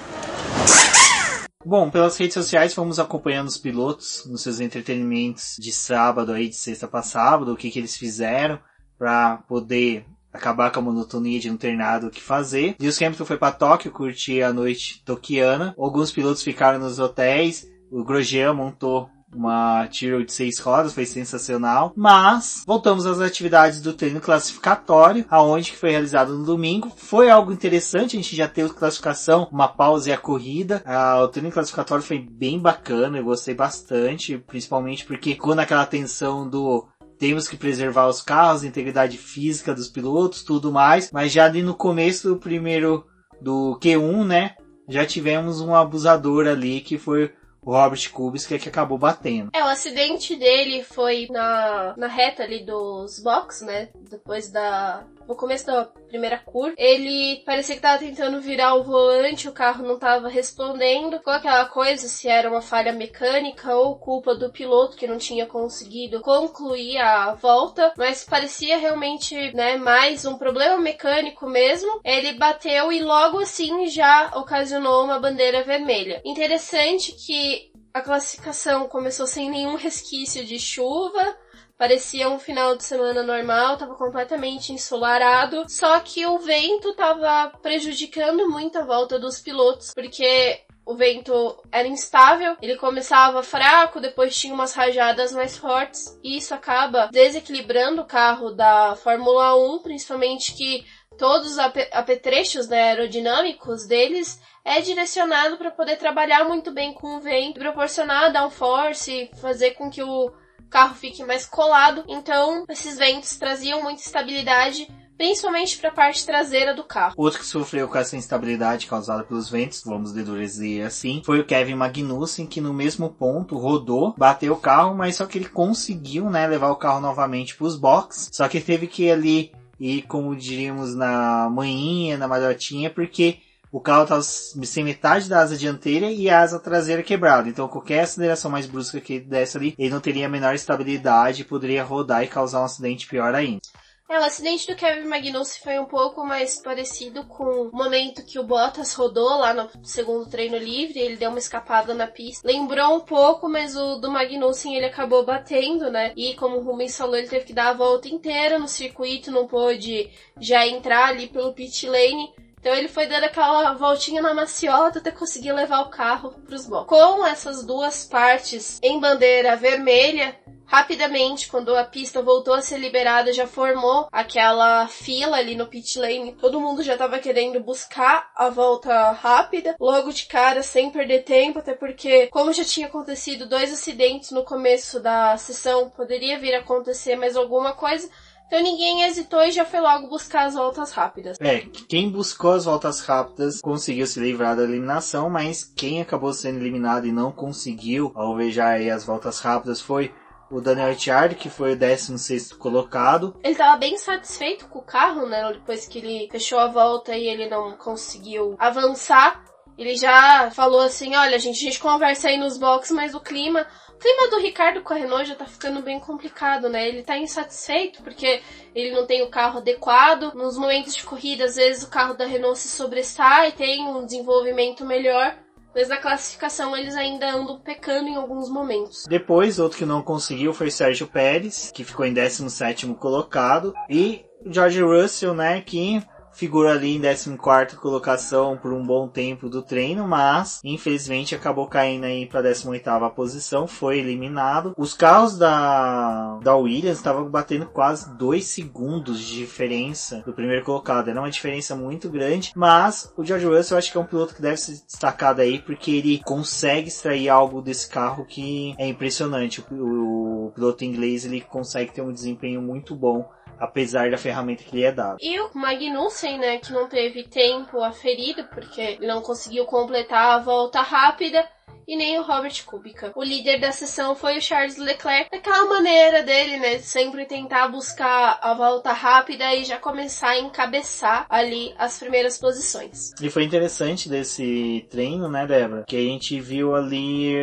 A: Bom, pelas redes sociais fomos acompanhando os pilotos nos seus entretenimentos de sábado aí, de sexta para sábado, o que que eles fizeram para poder acabar com a monotonia de não ter nada o que fazer. Lewis Hamilton foi para Tóquio curtir a noite toquiana. Alguns pilotos ficaram nos hotéis. O Grosjean montou uma tiro de seis rodas, foi sensacional. Mas voltamos às atividades do treino classificatório, aonde que foi realizado no domingo. Foi algo interessante, a gente já teve classificação, uma pausa e a corrida. Ah, o treino classificatório foi bem bacana, eu gostei bastante, principalmente porque quando aquela tensão do temos que preservar os carros, a integridade física dos pilotos, tudo mais. Mas já ali no começo do primeiro do Q1, né? Já tivemos um abusador ali que foi o Robert Kubica que acabou batendo.
B: É, o acidente dele foi na, na reta ali dos box, né? Depois da no começo da primeira curva, ele parecia que tava tentando virar o volante, o carro não tava respondendo. Ficou aquela coisa se era uma falha mecânica ou culpa do piloto que não tinha conseguido concluir a volta, mas parecia realmente, né, mais um problema mecânico mesmo. Ele bateu e logo assim já ocasionou uma bandeira vermelha. Interessante que a classificação começou sem nenhum resquício de chuva, Parecia um final de semana normal, estava completamente ensolarado, só que o vento estava prejudicando muito a volta dos pilotos, porque o vento era instável, ele começava fraco, depois tinha umas rajadas mais fortes, e isso acaba desequilibrando o carro da Fórmula 1, principalmente que todos os apetrechos né, aerodinâmicos deles é direcionado para poder trabalhar muito bem com o vento, proporcionar downforce, fazer com que o carro fique mais colado. Então, esses ventos traziam muita estabilidade principalmente para a parte traseira do carro.
A: Outro que sofreu com essa instabilidade causada pelos ventos, vamos deduzir assim, foi o Kevin Magnussen, que no mesmo ponto rodou, bateu o carro, mas só que ele conseguiu, né, levar o carro novamente para os boxes, só que teve que ali e como diríamos na manhinha, na malhotinha, porque o carro estava sem metade da asa dianteira e a asa traseira quebrada. Então qualquer aceleração mais brusca que ele desse ali, ele não teria a menor estabilidade e poderia rodar e causar um acidente pior ainda.
B: É, o acidente do Kevin Magnussen foi um pouco mais parecido com o momento que o Bottas rodou lá no segundo treino livre, ele deu uma escapada na pista. Lembrou um pouco, mas o do Magnussen ele acabou batendo, né? E como o Rubens falou, ele teve que dar a volta inteira no circuito, não pôde já entrar ali pelo pit lane. Então ele foi dando aquela voltinha na maciota até conseguir levar o carro para os blocos. Com essas duas partes em bandeira vermelha, rapidamente, quando a pista voltou a ser liberada, já formou aquela fila ali no pit lane. Todo mundo já estava querendo buscar a volta rápida, logo de cara, sem perder tempo, até porque, como já tinha acontecido dois acidentes no começo da sessão, poderia vir a acontecer mais alguma coisa. Então ninguém hesitou e já foi logo buscar as voltas rápidas.
A: É, quem buscou as voltas rápidas conseguiu se livrar da eliminação, mas quem acabou sendo eliminado e não conseguiu alvejar aí as voltas rápidas foi o Daniel Ricciardo, que foi o 16 colocado.
B: Ele estava bem satisfeito com o carro, né? Depois que ele fechou a volta e ele não conseguiu avançar. Ele já falou assim: olha, gente, a gente conversa aí nos boxes, mas o clima clima do Ricardo Renault já tá ficando bem complicado, né? Ele tá insatisfeito porque ele não tem o carro adequado. Nos momentos de corrida, às vezes o carro da Renault se sobressai, tem um desenvolvimento melhor. Mas na classificação eles ainda andam pecando em alguns momentos.
A: Depois, outro que não conseguiu foi Sérgio Pérez, que ficou em 17 colocado. E George Russell, né, que figura ali em 14 colocação por um bom tempo do treino, mas infelizmente acabou caindo aí para 18 posição, foi eliminado. Os carros da, da Williams estavam batendo quase 2 segundos de diferença do primeiro colocado, era uma diferença muito grande, mas o George Russell eu acho que é um piloto que deve ser destacado aí porque ele consegue extrair algo desse carro que é impressionante. O, o piloto inglês ele consegue ter um desempenho muito bom apesar da ferramenta que lhe é dada.
B: E o Magnussen, né, que não teve tempo aferido, porque ele não conseguiu completar a volta rápida, e nem o Robert Kubica. O líder da sessão foi o Charles Leclerc, daquela maneira dele, né, sempre tentar buscar a volta rápida e já começar a encabeçar ali as primeiras posições.
A: E foi interessante desse treino, né, Débora, que a gente viu ali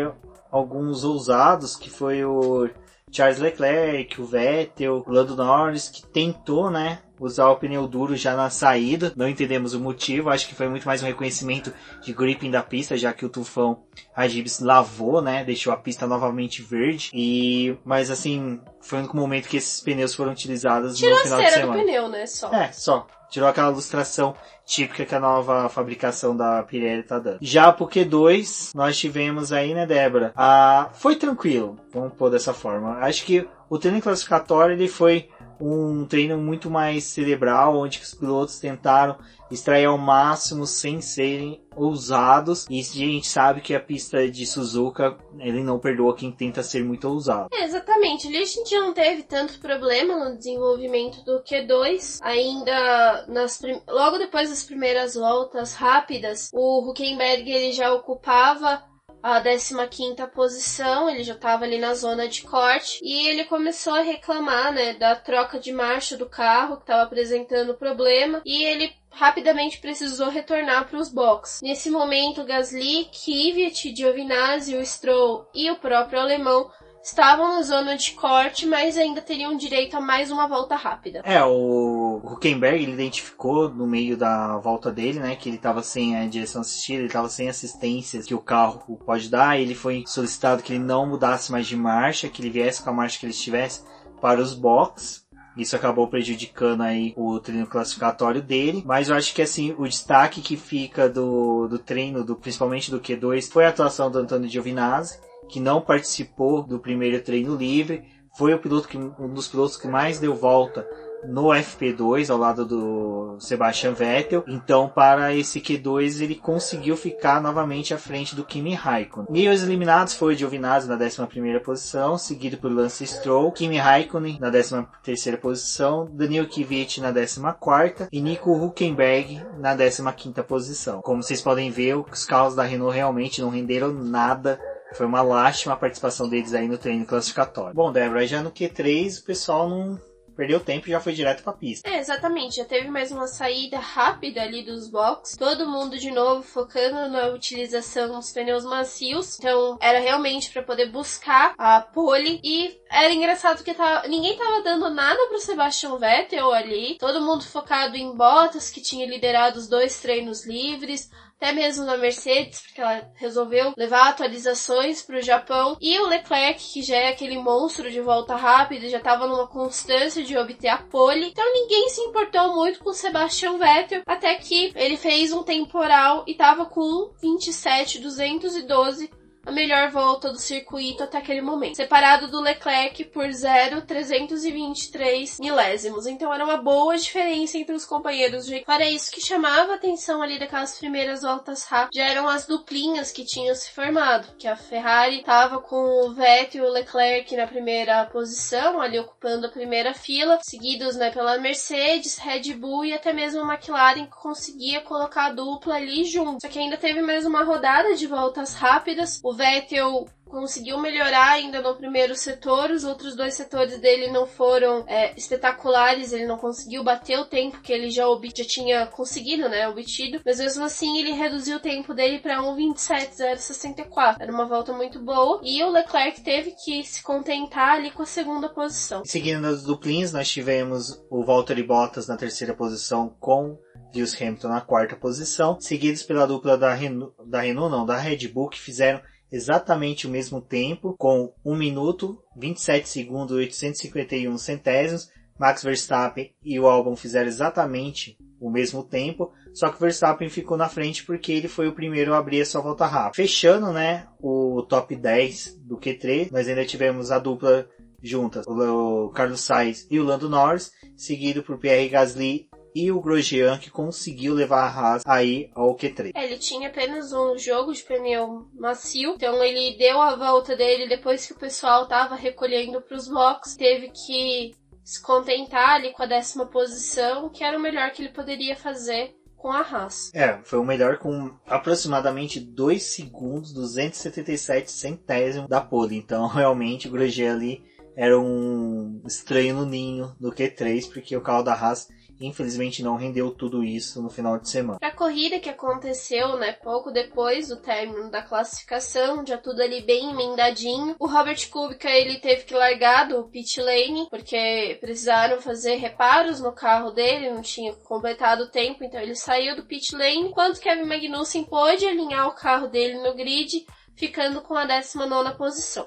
A: alguns ousados, que foi o Charles Leclerc, o Vettel, o Lando Norris, que tentou, né, usar o pneu duro já na saída. Não entendemos o motivo, acho que foi muito mais um reconhecimento de gripping da pista, já que o tufão Hagibs lavou, né, deixou a pista novamente verde. E, mas assim, foi o único momento que esses pneus foram utilizados
B: Tirou
A: no final de semana.
B: Tirou a cera do pneu, né, só.
A: É, só. Tirou aquela ilustração típica que a nova fabricação da Pirelli tá dando. Já pro Q2, nós tivemos aí, né, Débora? Ah, foi tranquilo, vamos pôr dessa forma. Acho que o treino classificatório ele foi um treino muito mais cerebral, onde os pilotos tentaram extrair ao máximo sem serem ousados. E a gente sabe que a pista de Suzuka, ele não perdoa quem tenta ser muito ousado.
B: É, exatamente. A gente não teve tanto problema no desenvolvimento do Q2. Ainda nas prim... logo depois das primeiras voltas rápidas, o Huckenberg ele já ocupava a 15ª posição, ele já estava ali na zona de corte e ele começou a reclamar, né, da troca de marcha do carro que estava apresentando problema e ele rapidamente precisou retornar para os boxes. Nesse momento, Gasly, Kvyat, Giovinazzi, o Stroll e o próprio alemão estavam na zona de corte, mas ainda teriam direito a mais uma volta rápida.
A: É, o Huckenberg ele identificou no meio da volta dele, né, que ele estava sem a direção assistida, ele estava sem assistências que o carro pode dar, ele foi solicitado que ele não mudasse mais de marcha, que ele viesse com a marcha que ele estivesse para os boxes. Isso acabou prejudicando aí o treino classificatório dele. Mas eu acho que assim, o destaque que fica do, do treino, do, principalmente do Q2, foi a atuação do Antônio Giovinazzi que não participou do primeiro treino livre, foi o piloto que, um dos pilotos que mais deu volta no FP2 ao lado do Sebastian Vettel. Então, para esse Q2, ele conseguiu ficar novamente à frente do Kimi Raikkonen. Os eliminados foi o Giovinazzi na 11ª posição, seguido por Lance Stroll, Kimi Raikkonen na 13ª posição, Daniel Kvyat na 14ª e Nico Huckenberg na 15ª posição. Como vocês podem ver, os carros da Renault realmente não renderam nada foi uma lástima a participação deles aí no treino classificatório. Bom, Débora, já no Q3 o pessoal não perdeu tempo e já foi direto pra pista.
B: É, exatamente. Já teve mais uma saída rápida ali dos boxes. Todo mundo de novo focando na utilização dos pneus macios. Então, era realmente para poder buscar a pole. E era engraçado que tava, ninguém tava dando nada pro Sebastian Vettel ali. Todo mundo focado em Bottas, que tinha liderado os dois treinos livres até mesmo na Mercedes, porque ela resolveu levar atualizações para o Japão, e o Leclerc, que já é aquele monstro de volta rápida, já estava numa constância de obter a pole, então ninguém se importou muito com o Sebastian Vettel, até que ele fez um temporal e estava com 27.212 a melhor volta do circuito até aquele momento, separado do Leclerc por 0,323 milésimos. Então era uma boa diferença entre os companheiros de Para isso que chamava a atenção ali daquelas primeiras voltas rápidas já eram as duplinhas que tinham se formado, que a Ferrari estava com o Vettel e o Leclerc na primeira posição, ali ocupando a primeira fila, seguidos né, pela Mercedes, Red Bull e até mesmo a McLaren que conseguia colocar a dupla ali junto. Só que ainda teve mais uma rodada de voltas rápidas. O Vettel conseguiu melhorar ainda no primeiro setor, os outros dois setores dele não foram é, espetaculares, ele não conseguiu bater o tempo que ele já, já tinha conseguido, né, obtido, mas mesmo assim ele reduziu o tempo dele para 1.27.064. Era uma volta muito boa e o Leclerc teve que se contentar ali com a segunda posição.
A: Seguindo as duplins, nós tivemos o Valtteri Bottas na terceira posição com Lewis Hamilton na quarta posição, seguidos pela dupla da Renault, da Renault não, da Red Bull, que fizeram exatamente o mesmo tempo, com 1 minuto, 27 segundos e 851 centésimos. Max Verstappen e o Albon fizeram exatamente o mesmo tempo, só que o Verstappen ficou na frente porque ele foi o primeiro a abrir a sua volta rápida. Fechando, né, o top 10 do Q3, nós ainda tivemos a dupla juntas, o Carlos Sainz e o Lando Norris, seguido por Pierre Gasly e o Grosjean que conseguiu levar a Haas aí ao Q3.
B: É, ele tinha apenas um jogo de pneu macio, então ele deu a volta dele depois que o pessoal estava recolhendo para os boxes, teve que se contentar ali com a décima posição, que era o melhor que ele poderia fazer com a Haas.
A: É, foi o melhor com aproximadamente 2 segundos, 277 centésimos da pole. Então, realmente, o Grosjean ali era um estranho no ninho do Q3, porque o carro da Haas infelizmente não rendeu tudo isso no final de semana.
B: A corrida que aconteceu, né, pouco depois do término da classificação, já tudo ali bem emendadinho. O Robert Kubica, ele teve que largar do pit lane, porque precisaram fazer reparos no carro dele, não tinha completado o tempo, então ele saiu do pit lane, enquanto Kevin Magnussen pôde alinhar o carro dele no grid, ficando com a 19 posição.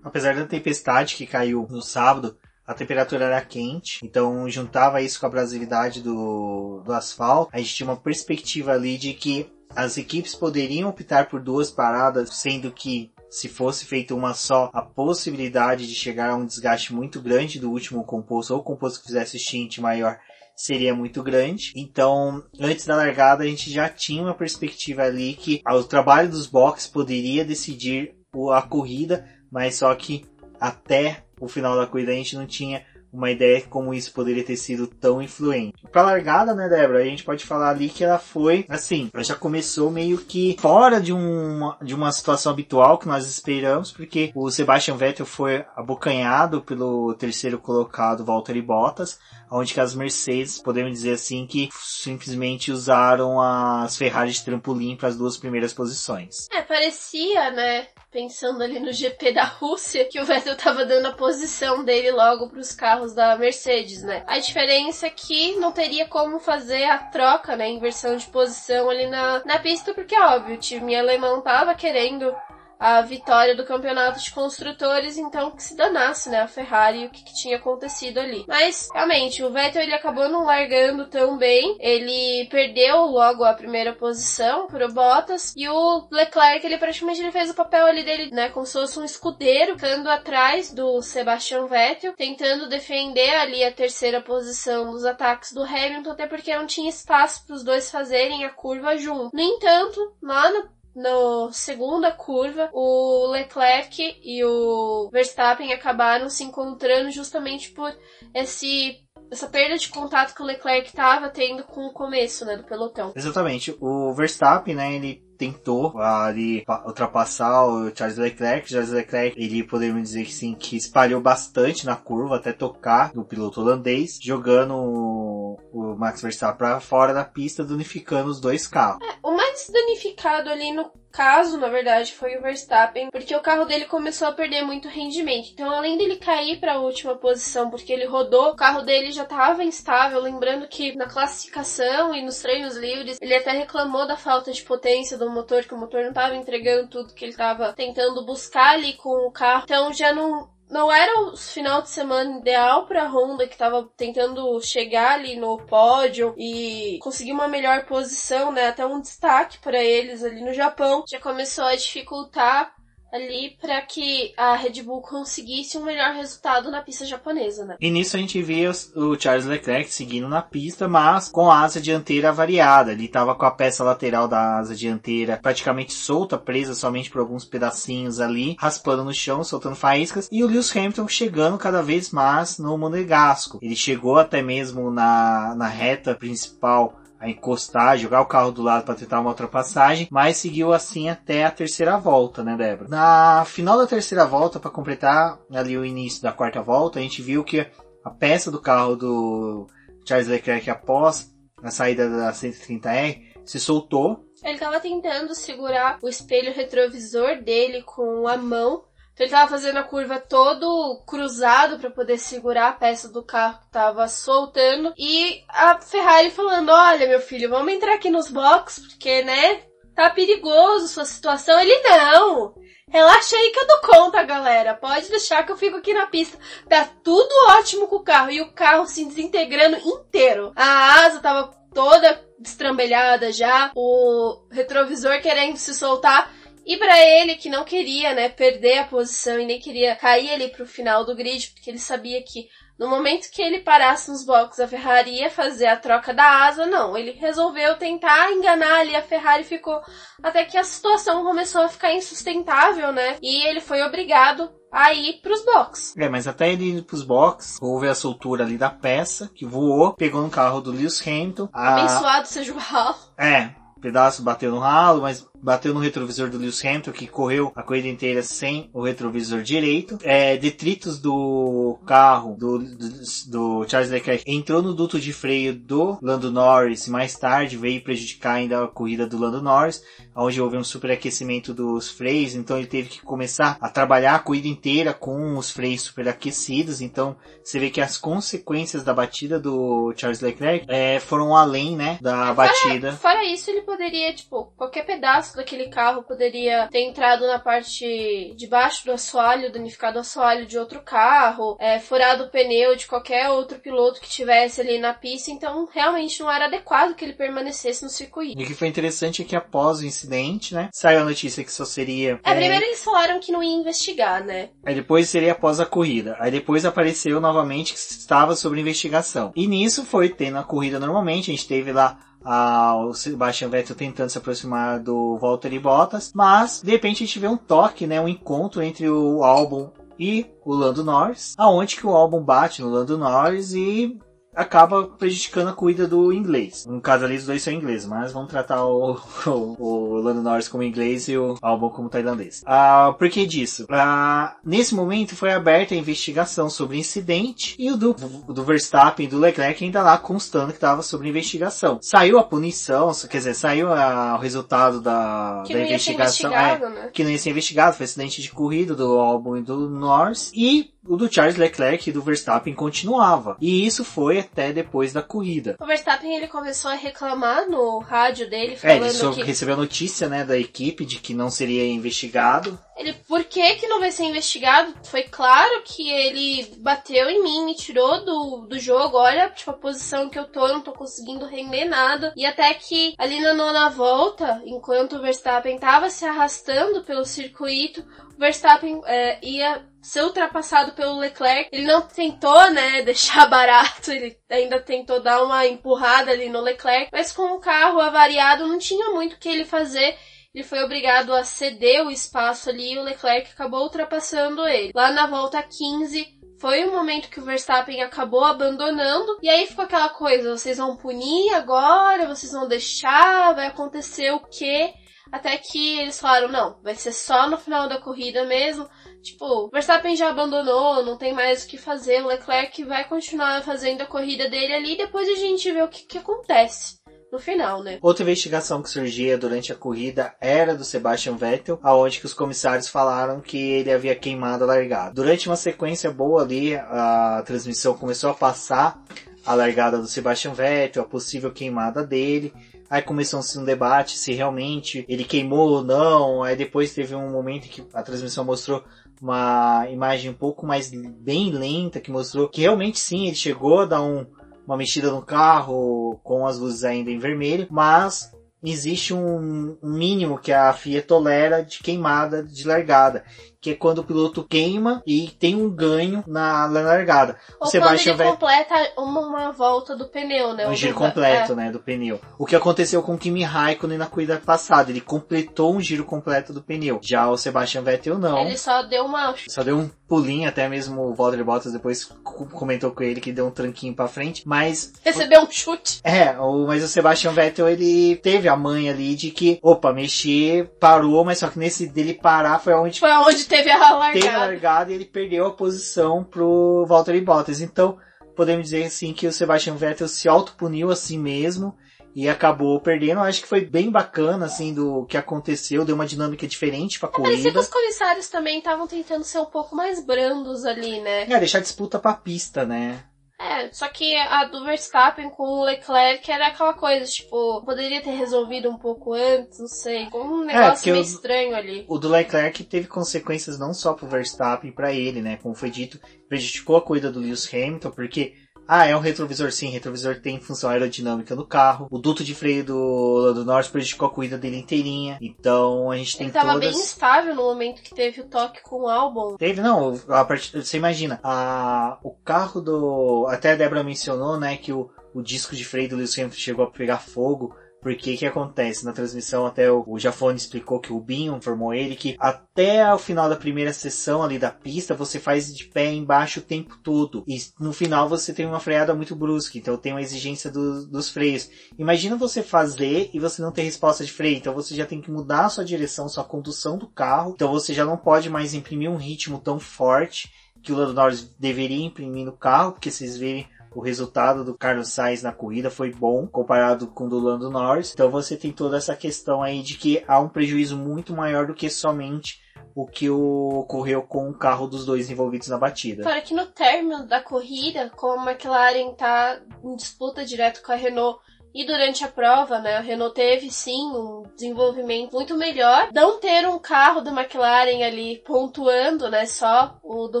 A: Apesar da tempestade que caiu no sábado, a temperatura era quente, então juntava isso com a abrasividade do, do asfalto, a gente tinha uma perspectiva ali de que as equipes poderiam optar por duas paradas, sendo que se fosse feita uma só, a possibilidade de chegar a um desgaste muito grande do último composto ou composto que fizesse stint maior seria muito grande. Então, antes da largada, a gente já tinha uma perspectiva ali que o trabalho dos boxes poderia decidir a corrida, mas só que até o final da corrida a gente não tinha uma ideia de como isso poderia ter sido tão influente. Pra largada, né, Débora, a gente pode falar ali que ela foi, assim, ela já começou meio que fora de uma, de uma situação habitual que nós esperamos, porque o Sebastian Vettel foi abocanhado pelo terceiro colocado Valtteri Bottas, onde que as Mercedes, podemos dizer assim, que simplesmente usaram as Ferrari de trampolim para as duas primeiras posições.
B: É, parecia, né, pensando ali no GP da Rússia, que o Vettel tava dando a posição dele logo para os carros da Mercedes, né? A diferença é que não teria como fazer a troca, né, inversão de posição ali na, na pista, porque óbvio, o time alemão tava querendo a vitória do campeonato de construtores, então que se danasse, né, a Ferrari e o que, que, tinha acontecido ali. Mas, realmente, o Vettel ele acabou não largando tão bem, ele perdeu logo a primeira posição pro Bottas, e o Leclerc, ele praticamente ele fez o papel ali dele, né, como se fosse um escudeiro, ficando atrás do Sebastian Vettel, tentando defender ali a terceira posição dos ataques do Hamilton, até porque não tinha espaço para os dois fazerem a curva junto. No entanto, lá no na segunda curva, o Leclerc e o Verstappen acabaram se encontrando justamente por esse essa perda de contato que o Leclerc estava tendo com o começo, né, do pelotão.
A: Exatamente. O Verstappen, né, ele tentou ali ultrapassar o Charles Leclerc. Charles Leclerc, ele podemos dizer que sim, que espalhou bastante na curva até tocar no piloto holandês, jogando o Max Verstappen para fora da pista, danificando os dois carros.
B: É, o mais danificado ali no caso, na verdade, foi o Verstappen, porque o carro dele começou a perder muito rendimento. Então, além dele cair para a última posição, porque ele rodou, o carro dele já estava instável. Lembrando que na classificação e nos treinos livres, ele até reclamou da falta de potência do motor, que o motor não estava entregando tudo que ele estava tentando buscar ali com o carro. Então, já não não era o final de semana ideal para a Honda, que estava tentando chegar ali no pódio e conseguir uma melhor posição, né? Até um destaque para eles ali no Japão. Já começou a dificultar ali para que a Red Bull conseguisse um melhor resultado na pista japonesa, né?
A: E nisso a gente via o Charles Leclerc seguindo na pista, mas com a asa dianteira variada. Ele estava com a peça lateral da asa dianteira praticamente solta, presa somente por alguns pedacinhos ali, raspando no chão, soltando faíscas, e o Lewis Hamilton chegando cada vez mais no monegasco. Ele chegou até mesmo na, na reta principal a encostar, jogar o carro do lado para tentar uma ultrapassagem, mas seguiu assim até a terceira volta, né, Débora? Na final da terceira volta, para completar ali o início da quarta volta, a gente viu que a peça do carro do Charles Leclerc após a saída da 130R se soltou.
B: Ele estava tentando segurar o espelho retrovisor dele com a mão então ele tava fazendo a curva todo cruzado para poder segurar a peça do carro que tava soltando. E a Ferrari falando: Olha, meu filho, vamos entrar aqui nos boxes, porque, né? Tá perigoso sua situação. Ele não. Relaxa aí que eu dou conta, galera. Pode deixar que eu fico aqui na pista. Tá tudo ótimo com o carro. E o carro se desintegrando inteiro. A asa tava toda destrambelhada já. O retrovisor querendo se soltar. E para ele que não queria, né, perder a posição e nem queria cair ali pro final do grid, porque ele sabia que no momento que ele parasse nos boxes, a Ferrari ia fazer a troca da asa, não. Ele resolveu tentar enganar ali a Ferrari ficou até que a situação começou a ficar insustentável, né? E ele foi obrigado a ir pros boxes.
A: É, mas até ele ir pros boxes, houve a soltura ali da peça, que voou, pegou no carro do Lewis Hamilton.
B: A... Abençoado seja o Hal.
A: É, pedaço bateu no ralo, mas bateu no retrovisor do Lewis Hamilton, que correu a corrida inteira sem o retrovisor direito. É, detritos do carro do, do, do, Charles Leclerc entrou no duto de freio do Lando Norris mais tarde, veio prejudicar ainda a corrida do Lando Norris, onde houve um superaquecimento dos freios, então ele teve que começar a trabalhar a corrida inteira com os freios superaquecidos, então você vê que as consequências da batida do Charles Leclerc é, foram além, né, da
B: é,
A: batida.
B: Fora, fora isso, ele poderia, tipo, qualquer pedaço daquele carro poderia ter entrado na parte de baixo do assoalho, danificado o assoalho de outro carro, é, furado o pneu de qualquer outro piloto que tivesse ali na pista, então realmente não era adequado que ele permanecesse no circuito.
A: E o que foi interessante é que após o incidente, né, saiu a notícia que só seria...
B: É, é... primeiro eles falaram que não ia investigar, né?
A: Aí depois seria após a corrida. Aí depois apareceu novamente que estava sobre investigação. E nisso foi tendo a corrida normalmente, a gente teve lá ah, o Sebastian Vettel tentando se aproximar do Valtteri Bottas, mas de repente a gente vê um toque, né, um encontro entre o álbum e o Lando Norris, aonde que o álbum bate no Lando Norris e acaba prejudicando a corrida do inglês. No caso ali, os dois são ingleses, mas vamos tratar o, o, o Lando Norris como inglês e o álbum como tailandês. Ah, por que disso? Ah, nesse momento foi aberta a investigação sobre o incidente e o do, do Verstappen e do Leclerc ainda lá constando que estava sobre investigação. Saiu a punição, quer dizer, saiu a, o resultado da,
B: Que
A: da investigação. é,
B: né?
A: que não ia ser investigado, foi acidente de corrida do álbum e do Norris, e o do Charles Leclerc e do Verstappen continuava. E isso foi até depois da corrida.
B: O Verstappen ele começou a reclamar no rádio dele,
A: É,
B: falando
A: ele só
B: que
A: recebeu a notícia, né, da equipe de que não seria investigado.
B: ele por que que não vai ser investigado? Foi claro que ele bateu em mim, me tirou do, do jogo. Olha, tipo, a posição que eu tô, eu não tô conseguindo render nada. E até que ali na nona volta, enquanto o Verstappen tava se arrastando pelo circuito, o Verstappen é, ia ser ultrapassado pelo Leclerc. Ele não tentou, né, deixar barato, ele ainda tentou dar uma empurrada ali no Leclerc, mas com o carro avariado não tinha muito o que ele fazer. Ele foi obrigado a ceder o espaço ali e o Leclerc acabou ultrapassando ele. Lá na volta 15, foi o momento que o Verstappen acabou abandonando. E aí ficou aquela coisa: vocês vão punir agora? Vocês vão deixar? Vai acontecer o quê? Até que eles falaram: não, vai ser só no final da corrida mesmo. Tipo, o Verstappen já abandonou, não tem mais o que fazer. O Leclerc vai continuar fazendo a corrida dele ali. E depois a gente vê o que, que acontece no final, né?
A: Outra investigação que surgia durante a corrida era do Sebastian Vettel, aonde que os comissários falaram que ele havia queimado a largada. Durante uma sequência boa ali, a transmissão começou a passar a largada do Sebastian Vettel, a possível queimada dele. Aí começou-se um debate se realmente ele queimou ou não. Aí depois teve um momento que a transmissão mostrou uma imagem um pouco mais bem lenta que mostrou que realmente sim, ele chegou a dar um, uma mexida no carro com as luzes ainda em vermelho, mas existe um, um mínimo que a FIA tolera de queimada de largada, que é quando o piloto queima e tem um ganho na, na largada.
B: Ou
A: o Sebastian
B: quando ele
A: Vettel
B: completa uma, uma volta do pneu, né?
A: um giro completo,
B: é.
A: né, do pneu. O que aconteceu com o Kimi Raikkonen na corrida passada, ele completou um giro completo do pneu. Já o Sebastian Vettel não.
B: Ele só deu uma.
A: Só deu um pulinho, até mesmo o Valtteri Bottas depois co- comentou com ele que deu um tranquinho pra frente, mas
B: Recebeu um chute.
A: é, o, mas o Sebastian Vettel ele teve a manha ali de que, opa, mexer, parou, mas só que nesse dele parar foi onde
B: Foi onde teve a
A: teve a
B: largada.
A: largada e ele perdeu a posição pro Valtteri Bottas. Então, podemos dizer assim que o Sebastian Vettel se autopuniu a si mesmo e acabou perdendo. Eu acho que foi bem bacana assim do que aconteceu, deu uma dinâmica diferente pra
B: Parecia que
A: corrida.
B: os comissários também estavam tentando ser um pouco mais brandos ali, né?
A: É, deixar a disputa pra pista, né?
B: É, só que a do Verstappen com o Leclerc era aquela coisa, tipo, poderia ter resolvido um pouco antes, não sei. Ficou um
A: É,
B: negócio
A: porque
B: meio
A: o-
B: estranho ali.
A: O do Leclerc teve consequências não só pro Verstappen e pra ele, né? Como foi dito, prejudicou a corrida do Lewis Hamilton, porque ah, é um retrovisor sim, retrovisor tem função aerodinâmica no carro. O duto de freio do Lando Norris prejudicou a corrida dele inteirinha. Então a gente tem
B: Ele tava
A: todas
B: bem instável no momento que teve o toque com o álbum.
A: Teve, não, a part... você imagina, a... o carro do. Até a Débora mencionou, né, que o, o disco de freio do Lewis Hamilton chegou a pegar fogo. Porque que acontece? Na transmissão até o, o Jafone explicou que o Binho informou ele que até o final da primeira sessão ali da pista você faz de pé embaixo o tempo todo. E no final você tem uma freada muito brusca, então tem uma exigência do- dos freios. Imagina você fazer e você não ter resposta de freio, então você já tem que mudar a sua direção, sua condução do carro. Então você já não pode mais imprimir um ritmo tão forte que o Lando Norris deveria imprimir no carro, porque vocês verem o resultado do Carlos Sainz na corrida foi bom comparado com o do Lando Norris. Então você tem toda essa questão aí de que há um prejuízo muito maior do que somente o que ocorreu com o carro dos dois envolvidos na batida.
B: Fora que no término da corrida, como a McLaren tá em disputa direto com a Renault e durante a prova, né, a Renault teve sim um desenvolvimento muito melhor. Não ter um carro da McLaren ali pontuando, né, só o do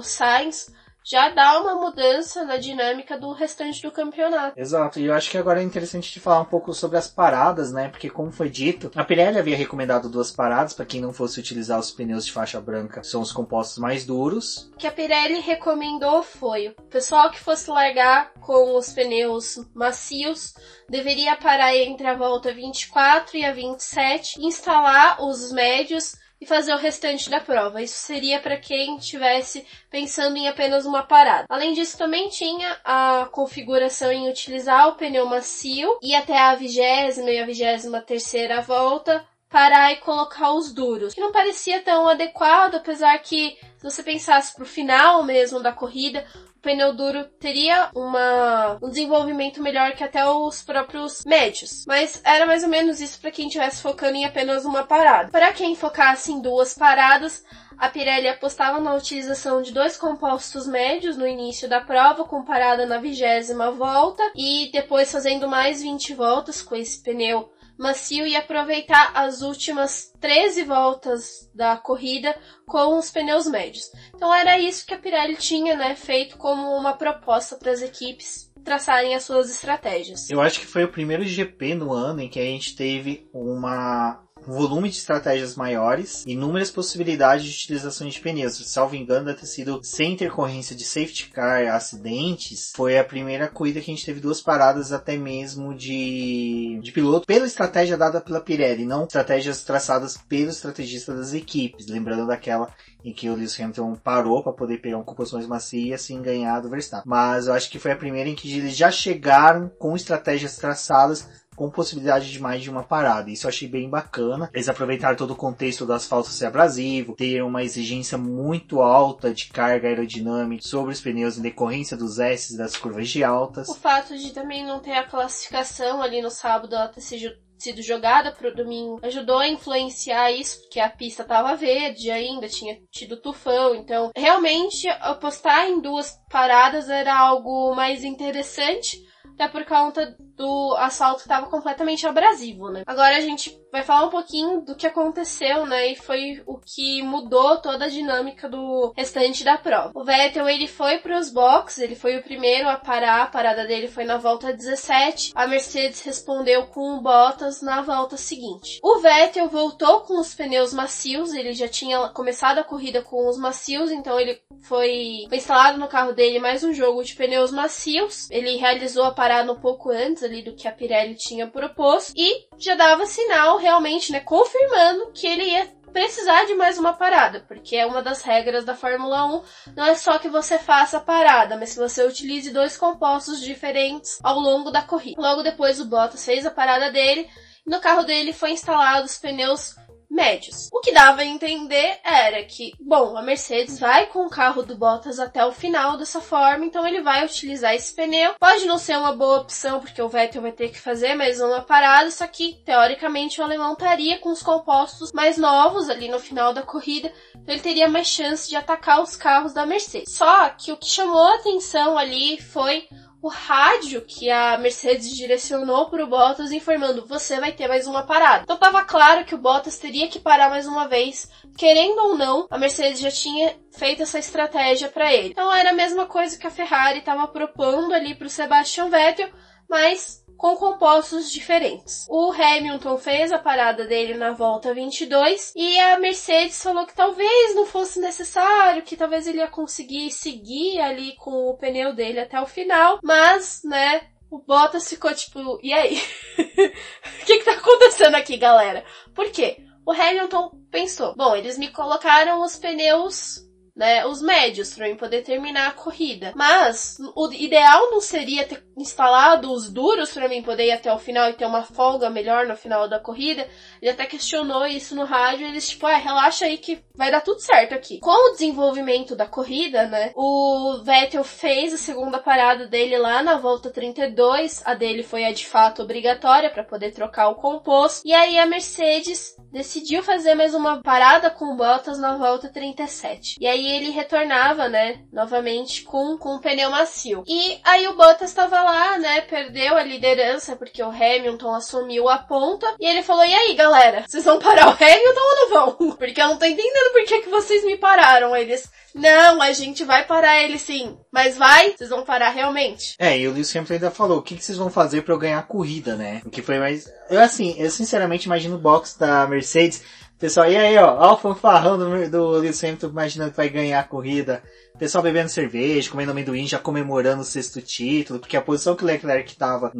B: Sainz, já dá uma mudança na dinâmica do restante do campeonato.
A: Exato, e eu acho que agora é interessante de falar um pouco sobre as paradas, né? Porque como foi dito, a Pirelli havia recomendado duas paradas para quem não fosse utilizar os pneus de faixa branca, são os compostos mais duros.
B: O que a Pirelli recomendou foi o pessoal que fosse largar com os pneus macios deveria parar entre a volta 24 e a 27, instalar os médios e fazer o restante da prova. Isso seria para quem estivesse pensando em apenas uma parada. Além disso, também tinha a configuração em utilizar o pneu macio e até a vigésima e a vigésima terceira volta parar e colocar os duros, que não parecia tão adequado, apesar que se você pensasse pro final mesmo da corrida, o pneu duro teria uma, um desenvolvimento melhor que até os próprios médios. Mas era mais ou menos isso para quem estivesse focando em apenas uma parada. Para quem focasse em duas paradas, a Pirelli apostava na utilização de dois compostos médios no início da prova, com parada na vigésima volta, e depois fazendo mais 20 voltas com esse pneu macio e aproveitar as últimas 13 voltas da corrida com os pneus médios. Então era isso que a Pirelli tinha, né, feito como uma proposta para as equipes traçarem as suas estratégias.
A: Eu acho que foi o primeiro GP no ano em que a gente teve uma volume de estratégias maiores, inúmeras possibilidades de utilização de pneus. Salvo engano, deve ter sido sem intercorrência de safety car, acidentes. Foi a primeira corrida que a gente teve duas paradas até mesmo de, de piloto pela estratégia dada pela Pirelli, não estratégias traçadas pelo estrategista das equipes. Lembrando daquela em que o Lewis Hamilton parou para poder pegar um composição mais macia e assim ganhar do Verstappen. Mas eu acho que foi a primeira em que eles já chegaram com estratégias traçadas com possibilidade de mais de uma parada. Isso eu achei bem bacana. Eles aproveitaram todo o contexto do asfalto ser abrasivo, ter uma exigência muito alta de carga aerodinâmica sobre os pneus em decorrência dos S das curvas de altas.
B: O fato de também não ter a classificação ali no sábado, ela ter sido jogada para o domingo ajudou a influenciar isso, porque a pista estava verde ainda, tinha tido tufão, então realmente apostar em duas paradas era algo mais interessante até por conta do assalto que estava completamente abrasivo, né? Agora a gente vai falar um pouquinho do que aconteceu, né? E foi o que mudou toda a dinâmica do restante da prova. O Vettel, ele foi para os boxes, ele foi o primeiro a parar, a parada dele foi na volta 17. A Mercedes respondeu com o Bottas na volta seguinte. O Vettel voltou com os pneus macios, ele já tinha começado a corrida com os macios, então ele foi, instalado no carro dele mais um jogo de pneus macios. Ele realizou a parada um pouco antes ali do que a Pirelli tinha proposto e já dava sinal realmente, né, confirmando que ele ia precisar de mais uma parada, porque é uma das regras da Fórmula 1, não é só que você faça a parada, mas que você utilize dois compostos diferentes ao longo da corrida. Logo depois o Bottas fez a parada dele, no carro dele foi instalado os pneus médios. O que dava a entender era que, bom, a Mercedes vai com o carro do Bottas até o final dessa forma, então ele vai utilizar esse pneu. Pode não ser uma boa opção, porque o Vettel vai ter que fazer mais uma parada, só que, teoricamente, o alemão estaria com os compostos mais novos ali no final da corrida, então ele teria mais chance de atacar os carros da Mercedes. Só que o que chamou a atenção ali foi o rádio que a Mercedes direcionou para o Bottas informando você vai ter mais uma parada. Então estava claro que o Bottas teria que parar mais uma vez, querendo ou não, a Mercedes já tinha feito essa estratégia para ele. Então era a mesma coisa que a Ferrari estava propondo ali para o Sebastian Vettel, mas com compostos diferentes. O Hamilton fez a parada dele na volta 22 e a Mercedes falou que talvez não fosse necessário, que talvez ele ia conseguir seguir ali com o pneu dele até o final, mas, né, o Bottas ficou tipo, e aí? O que que tá acontecendo aqui, galera? Por quê? O Hamilton pensou, bom, eles me colocaram os pneus né, os médios para mim poder terminar a corrida. Mas o ideal não seria ter instalado os duros para mim poder ir até o final e ter uma folga melhor no final da corrida. Ele até questionou isso no rádio, eles tipo, ah, relaxa aí que vai dar tudo certo aqui. Com o desenvolvimento da corrida, né, o Vettel fez a segunda parada dele lá na volta 32, a dele foi a de fato obrigatória para poder trocar o composto. E aí a Mercedes decidiu fazer mais uma parada com Bottas na volta 37. E aí ele retornava, né, novamente com, com um pneu macio. E aí o Bottas estava lá, né, perdeu a liderança porque o Hamilton assumiu a ponta. E ele falou: "E aí, galera, vocês vão parar o Hamilton ou não vão? Porque eu não tô entendendo por que que vocês me pararam". Eles não, a gente vai parar ele sim. Mas vai? Vocês vão parar realmente?
A: É, e o Lewis Hamilton ainda falou, o que, que vocês vão fazer para eu ganhar a corrida, né? O que foi mais... Eu, assim, eu sinceramente imagino o box da Mercedes Pessoal, e aí, ó, ó o fanfarrão do, do Lewis Hamilton imaginando que vai ganhar a corrida. Pessoal bebendo cerveja, comendo amendoim, já comemorando o sexto título, porque a posição que o Leclerc estava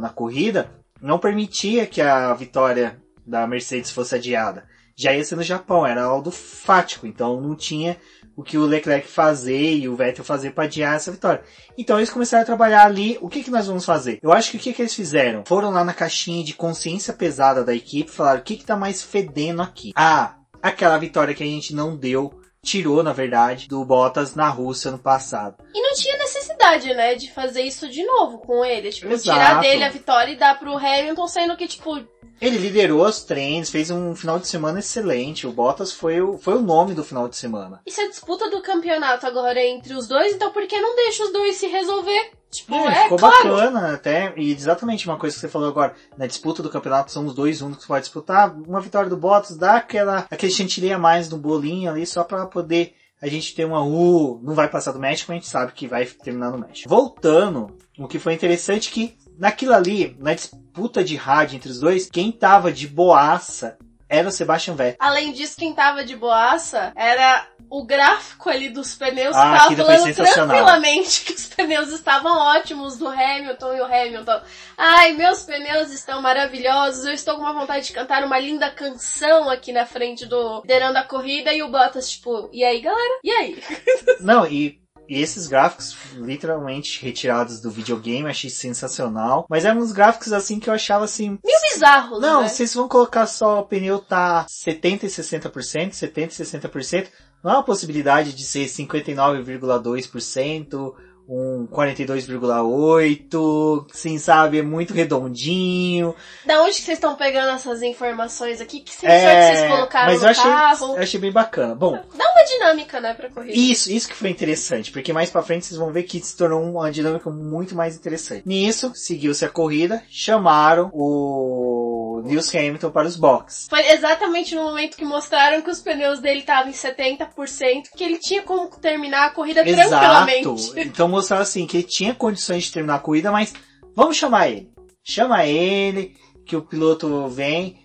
A: na corrida não permitia que a vitória da Mercedes fosse adiada. já ia ser no Japão, era algo fático, então não tinha o que o Leclerc fazer e o Vettel fazer para adiar essa vitória. Então eles começaram a trabalhar ali, o que que nós vamos fazer? Eu acho que o que que eles fizeram? Foram lá na caixinha de consciência pesada da equipe, falaram o que que tá mais fedendo aqui? Ah, aquela vitória que a gente não deu tirou, na verdade, do Bottas na Rússia no passado.
B: E não tinha necessidade, né, de fazer isso de novo com ele. Tipo,
A: Exato.
B: tirar dele a vitória e dar pro Hamilton, sendo que, tipo,
A: Ele liderou os treinos, fez um final de semana excelente. O Bottas foi o, foi o nome do final de semana.
B: isso é disputa do campeonato agora entre os dois, então por que não deixa os dois se resolver? Tipo,
A: É,
B: é,
A: ficou
B: claro.
A: bacana até, e exatamente uma coisa que você falou agora, na disputa do campeonato são os dois únicos que pode disputar, uma vitória do Bottas dá aquela, aquele chantilly a mais no bolinho ali, só pra poder a gente ter uma U, não vai passar do México, a gente sabe que vai terminar no México. Voltando, o que foi interessante é que naquilo ali, na disputa de rádio entre os dois, quem tava de boaça era o Sebastian Vettel.
B: Além disso, quem tava de boaça era o gráfico ali dos pneus
A: Ah,
B: que tava
A: aquilo foi
B: falando tranquilamente que os pneus estavam ótimos do Hamilton e o Hamilton. Ai, meus pneus estão maravilhosos, eu estou com uma vontade de cantar uma linda canção aqui na frente do liderando a corrida e o Bottas, tipo, e aí galera? E aí?
A: Não, e, e esses gráficos literalmente retirados do videogame, achei sensacional. Mas eram uns gráficos assim que eu achava assim.
B: Meio bizarros,
A: Não,
B: né?
A: vocês vão colocar só o pneu tá 70 e 60%, 70 e 60%. Não há uma possibilidade de ser 59,2%, um 42,8%, sim, sabe? É muito redondinho.
B: Da onde que vocês estão pegando essas informações aqui? Que sensor que vocês colocaram
A: É, mas
B: no
A: eu achei,
B: carro?
A: eu achei bem bacana. Bom,
B: Dá uma dinâmica, né, pra corrida.
A: Isso, isso que foi interessante, porque mais pra frente vocês vão ver que se tornou uma dinâmica muito mais interessante. Nisso, seguiu-se a corrida, chamaram o Lewis Hamilton para os boxes.
B: Foi exatamente no momento que mostraram que os pneus dele estavam em 70%, que ele tinha como terminar a corrida
A: Exato.
B: tranquilamente.
A: Então mostraram assim que ele tinha condições de terminar a corrida, mas vamos chamar ele. Chama ele, que o piloto vem.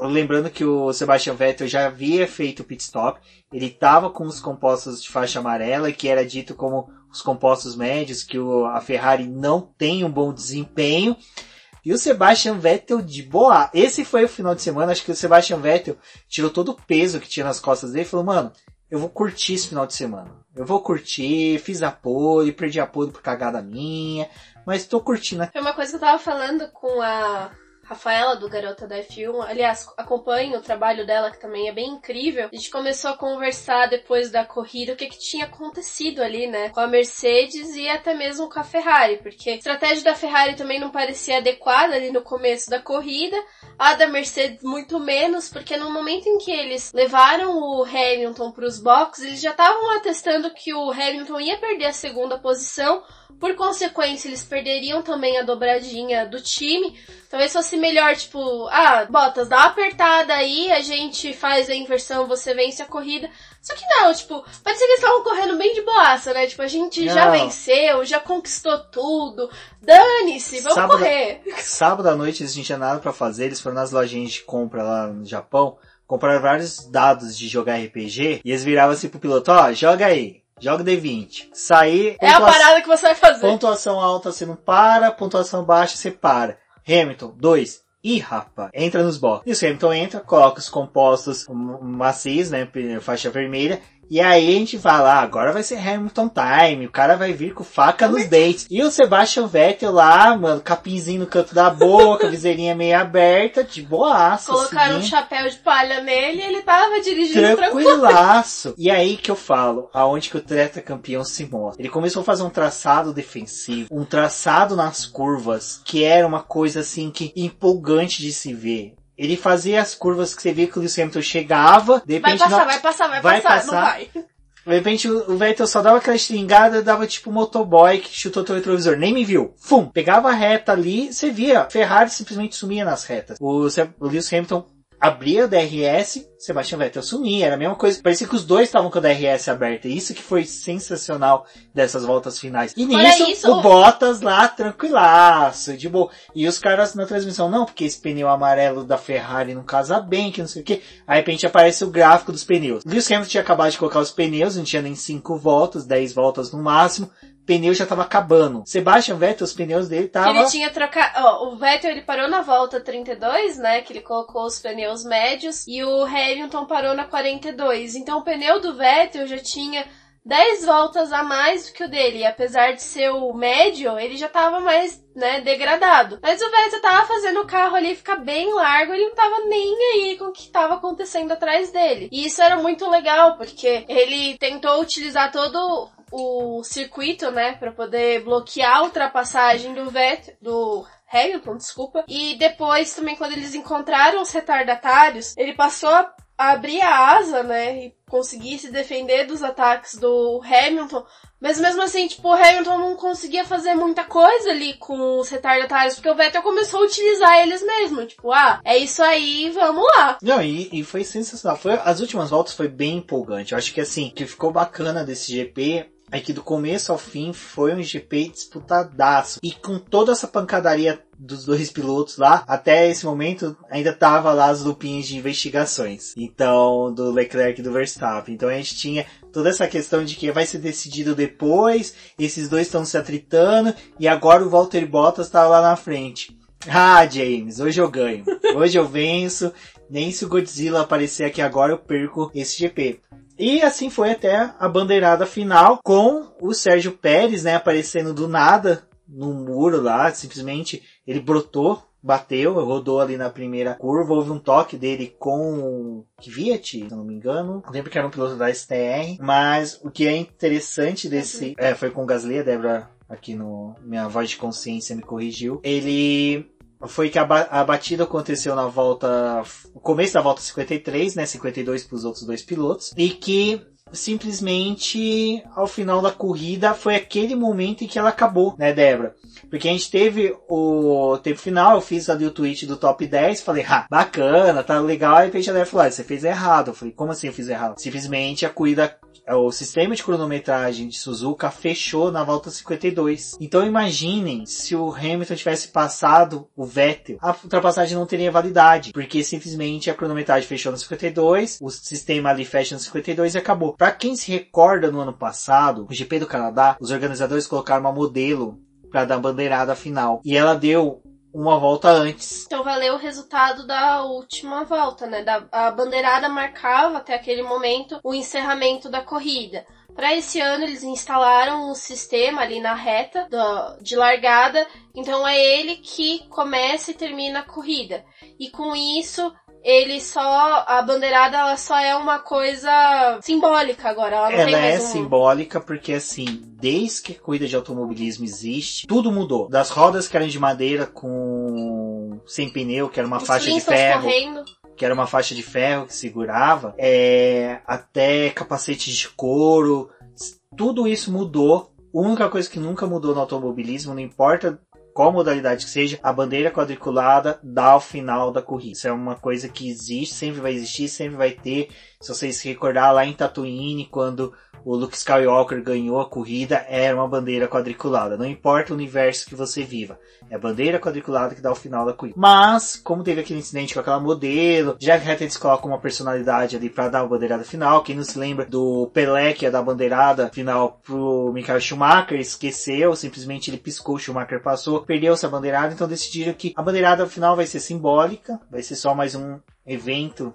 A: Lembrando que o Sebastian Vettel já havia feito o pit stop, ele estava com os compostos de faixa amarela, que era dito como os compostos médios, que o- a Ferrari não tem um bom desempenho. E o Sebastian Vettel de boa. Esse foi o final de semana, acho que o Sebastian Vettel tirou todo o peso que tinha nas costas dele e falou, mano, eu vou curtir esse final de semana. Eu vou curtir, fiz a pole, perdi a pole por cagada minha, mas tô curtindo.
B: Foi uma coisa que eu tava falando com a Rafaela, do Garota da F1. Aliás, acompanho o trabalho dela, que também é bem incrível. A gente começou a conversar depois da corrida o que, que tinha acontecido ali, né? Com a Mercedes e até mesmo com a Ferrari. Porque a estratégia da Ferrari também não parecia adequada ali no começo da corrida. A da Mercedes muito menos, porque no momento em que eles levaram o Hamilton para os boxes, eles já estavam atestando que o Hamilton ia perder a segunda posição. Por consequência, eles perderiam também a dobradinha do time. Talvez fosse melhor, tipo, ah, Bottas, dá uma apertada aí, a gente faz a inversão, você vence a corrida. Só que não, tipo, pode ser que eles estavam correndo bem de boaça, né? Tipo, a gente já
A: Não.
B: venceu, já conquistou tudo. Dane-se, vamos
A: Sábado-
B: correr.
A: Sábado à noite eles não tinham nada pra fazer, eles foram nas lojinhas de compra lá no Japão, compraram vários dados de jogar RPG, e eles viravam assim pro piloto, ó, joga aí, joga D20. Sair,
B: É a parada que você vai fazer.
A: Pontuação alta você não para, pontuação baixa você para. Hamilton, 2. Ih, rapaz, entra nos boxes. E o Hamilton entra, coloca os compostos macios, né, faixa vermelha, e aí a gente fala, ah, agora vai ser Hamilton time, o cara vai vir com faca nos dentes. E o Sebastian Vettel lá, mano, capinzinho no canto da boca, viseirinha meio aberta, de boaça.
B: Colocaram um
A: seguindo.
B: chapéu de palha nele e ele tava dirigindo tranquilo.
A: Tranquilaço. E aí que eu falo, aonde que o treta campeão se mostra. Ele começou a fazer um traçado defensivo, um traçado nas curvas, que era uma coisa assim que empolgante de se ver. Ele fazia as curvas que você via que o Lewis Hamilton chegava, de
B: Vai
A: repente
B: passar,
A: não-
B: vai passar, vai,
A: Vai
B: passar, não vai.
A: de repente o o Vettel só dava aquela estringada, dava tipo motoboy que chutou teu retrovisor, nem me viu. Fum! Pegava a reta ali, você via, Ferrari simplesmente sumia nas retas. O, o Lewis Hamilton abria o DRS, Sebastian Vettel sumia, era a mesma coisa. Parecia que os dois estavam com o DRS aberto. E isso que foi sensacional dessas voltas finais. E nisso,
B: isso,
A: o Bottas lá, tranquilaço, de boa. E os caras na transmissão, não, porque esse pneu amarelo da Ferrari não casa bem, que não sei o que. Aí de repente aparece o gráfico dos pneus. Lewis Hamilton tinha acabado de colocar os pneus, não tinha nem 5 voltas, 10 voltas no máximo. O pneu já tava acabando. Sebastian Vettel, os pneus dele estavam...
B: ele tinha trocado. Ó, o Vettel ele parou na volta 32, né? Que ele colocou os pneus médios. E o Hamilton parou na 42. Então o pneu do Vettel já tinha 10 voltas a mais do que o dele. E apesar de ser o médio, ele já tava mais, né, degradado. Mas o Vettel tava fazendo o carro ali ficar bem largo, ele não tava nem aí com o que tava acontecendo atrás dele. E isso era muito legal, porque ele tentou utilizar todo o circuito, né, para poder bloquear a ultrapassagem do Vettel, do Hamilton, desculpa. E depois também quando eles encontraram os retardatários, ele passou a abrir a asa, né, e conseguir se defender dos ataques do Hamilton, mas mesmo assim, tipo, o Hamilton não conseguia fazer muita coisa ali com os retardatários, porque o Vettel começou a utilizar eles mesmo. Tipo, ah, é isso aí, vamos lá.
A: Não, e, e foi sensacional. Foi, as últimas voltas foi bem empolgante. Eu acho que assim, que ficou bacana desse GP é que do começo ao fim foi um GP disputadaço. E com toda essa pancadaria dos dois pilotos lá, até esse momento ainda tava lá as lupinhas de investigações. Então, do Leclerc e do Verstappen. Então a gente tinha toda essa questão de que vai ser decidido depois, esses dois estão se atritando, e agora o Walter Bottas tá lá na frente. Ah, James, hoje eu ganho. Hoje eu venço. Nem se o Godzilla aparecer aqui agora eu perco esse GP. E assim foi até a bandeirada final com o Sérgio Pérez, né, aparecendo do nada no muro lá, simplesmente ele brotou, bateu, rodou ali na primeira curva, houve um toque dele com o Kvyat, se não me engano, lembro que era um piloto da STR, mas o que é interessante desse, é, foi com o Gasly, a Débora aqui no minha voz de consciência me corrigiu, ele foi que a, ba a batida aconteceu na volta, no começo da volta 53, né, 52 para os outros dois pilotos, e que simplesmente ao final da corrida foi aquele momento em que ela acabou, né, Débora? Porque a gente teve o tempo final, eu fiz ali o tweet do top 10, falei, ah, bacana, tá legal, aí a Débora falou, ah, você fez errado. Eu falei, como assim eu fiz errado? Simplesmente a corrida o sistema de cronometragem de Suzuka fechou na volta 52. Então imaginem se o Hamilton tivesse passado o Vettel, a ultrapassagem não teria validade, porque simplesmente a cronometragem fechou no 52, o sistema ali fecha no 52 e acabou. Para quem se recorda no ano passado, o GP do Canadá, os organizadores colocaram uma modelo para dar bandeirada final. E ela deu uma volta antes.
B: Então valeu o resultado da última volta, né? Da, a bandeirada marcava até aquele momento o encerramento da corrida. Para esse ano eles instalaram um sistema ali na reta do, de largada, então é ele que começa e termina a corrida. E com isso ele só a bandeirada ela só é uma coisa simbólica agora ela,
A: ela
B: é
A: um... simbólica porque assim desde que a corrida de automobilismo existe tudo mudou das rodas que eram de madeira com sem pneu que era uma Os faixa de ferro correndo. que era uma faixa de ferro que segurava é, até capacete de couro tudo isso mudou a única coisa que nunca mudou no automobilismo, não importa qual modalidade que seja, a bandeira quadriculada dá ao final da corrida. Isso é uma coisa que existe, sempre vai existir, sempre vai ter. Se vocês se recordar lá em Tatooine, quando o Luke Skywalker ganhou a corrida, era uma bandeira quadriculada. Não importa o universo que você viva. É a bandeira quadriculada que dá o final da corrida. Mas, como teve aquele incidente com aquela modelo, já que eles colocam uma personalidade ali para dar a bandeirada final. Quem não se lembra do Pelé que ia dar a bandeirada final pro Michael Schumacher, esqueceu, simplesmente ele piscou, o Schumacher passou, perdeu essa bandeirada, então decidiram que a bandeirada final vai ser simbólica, vai ser só mais um evento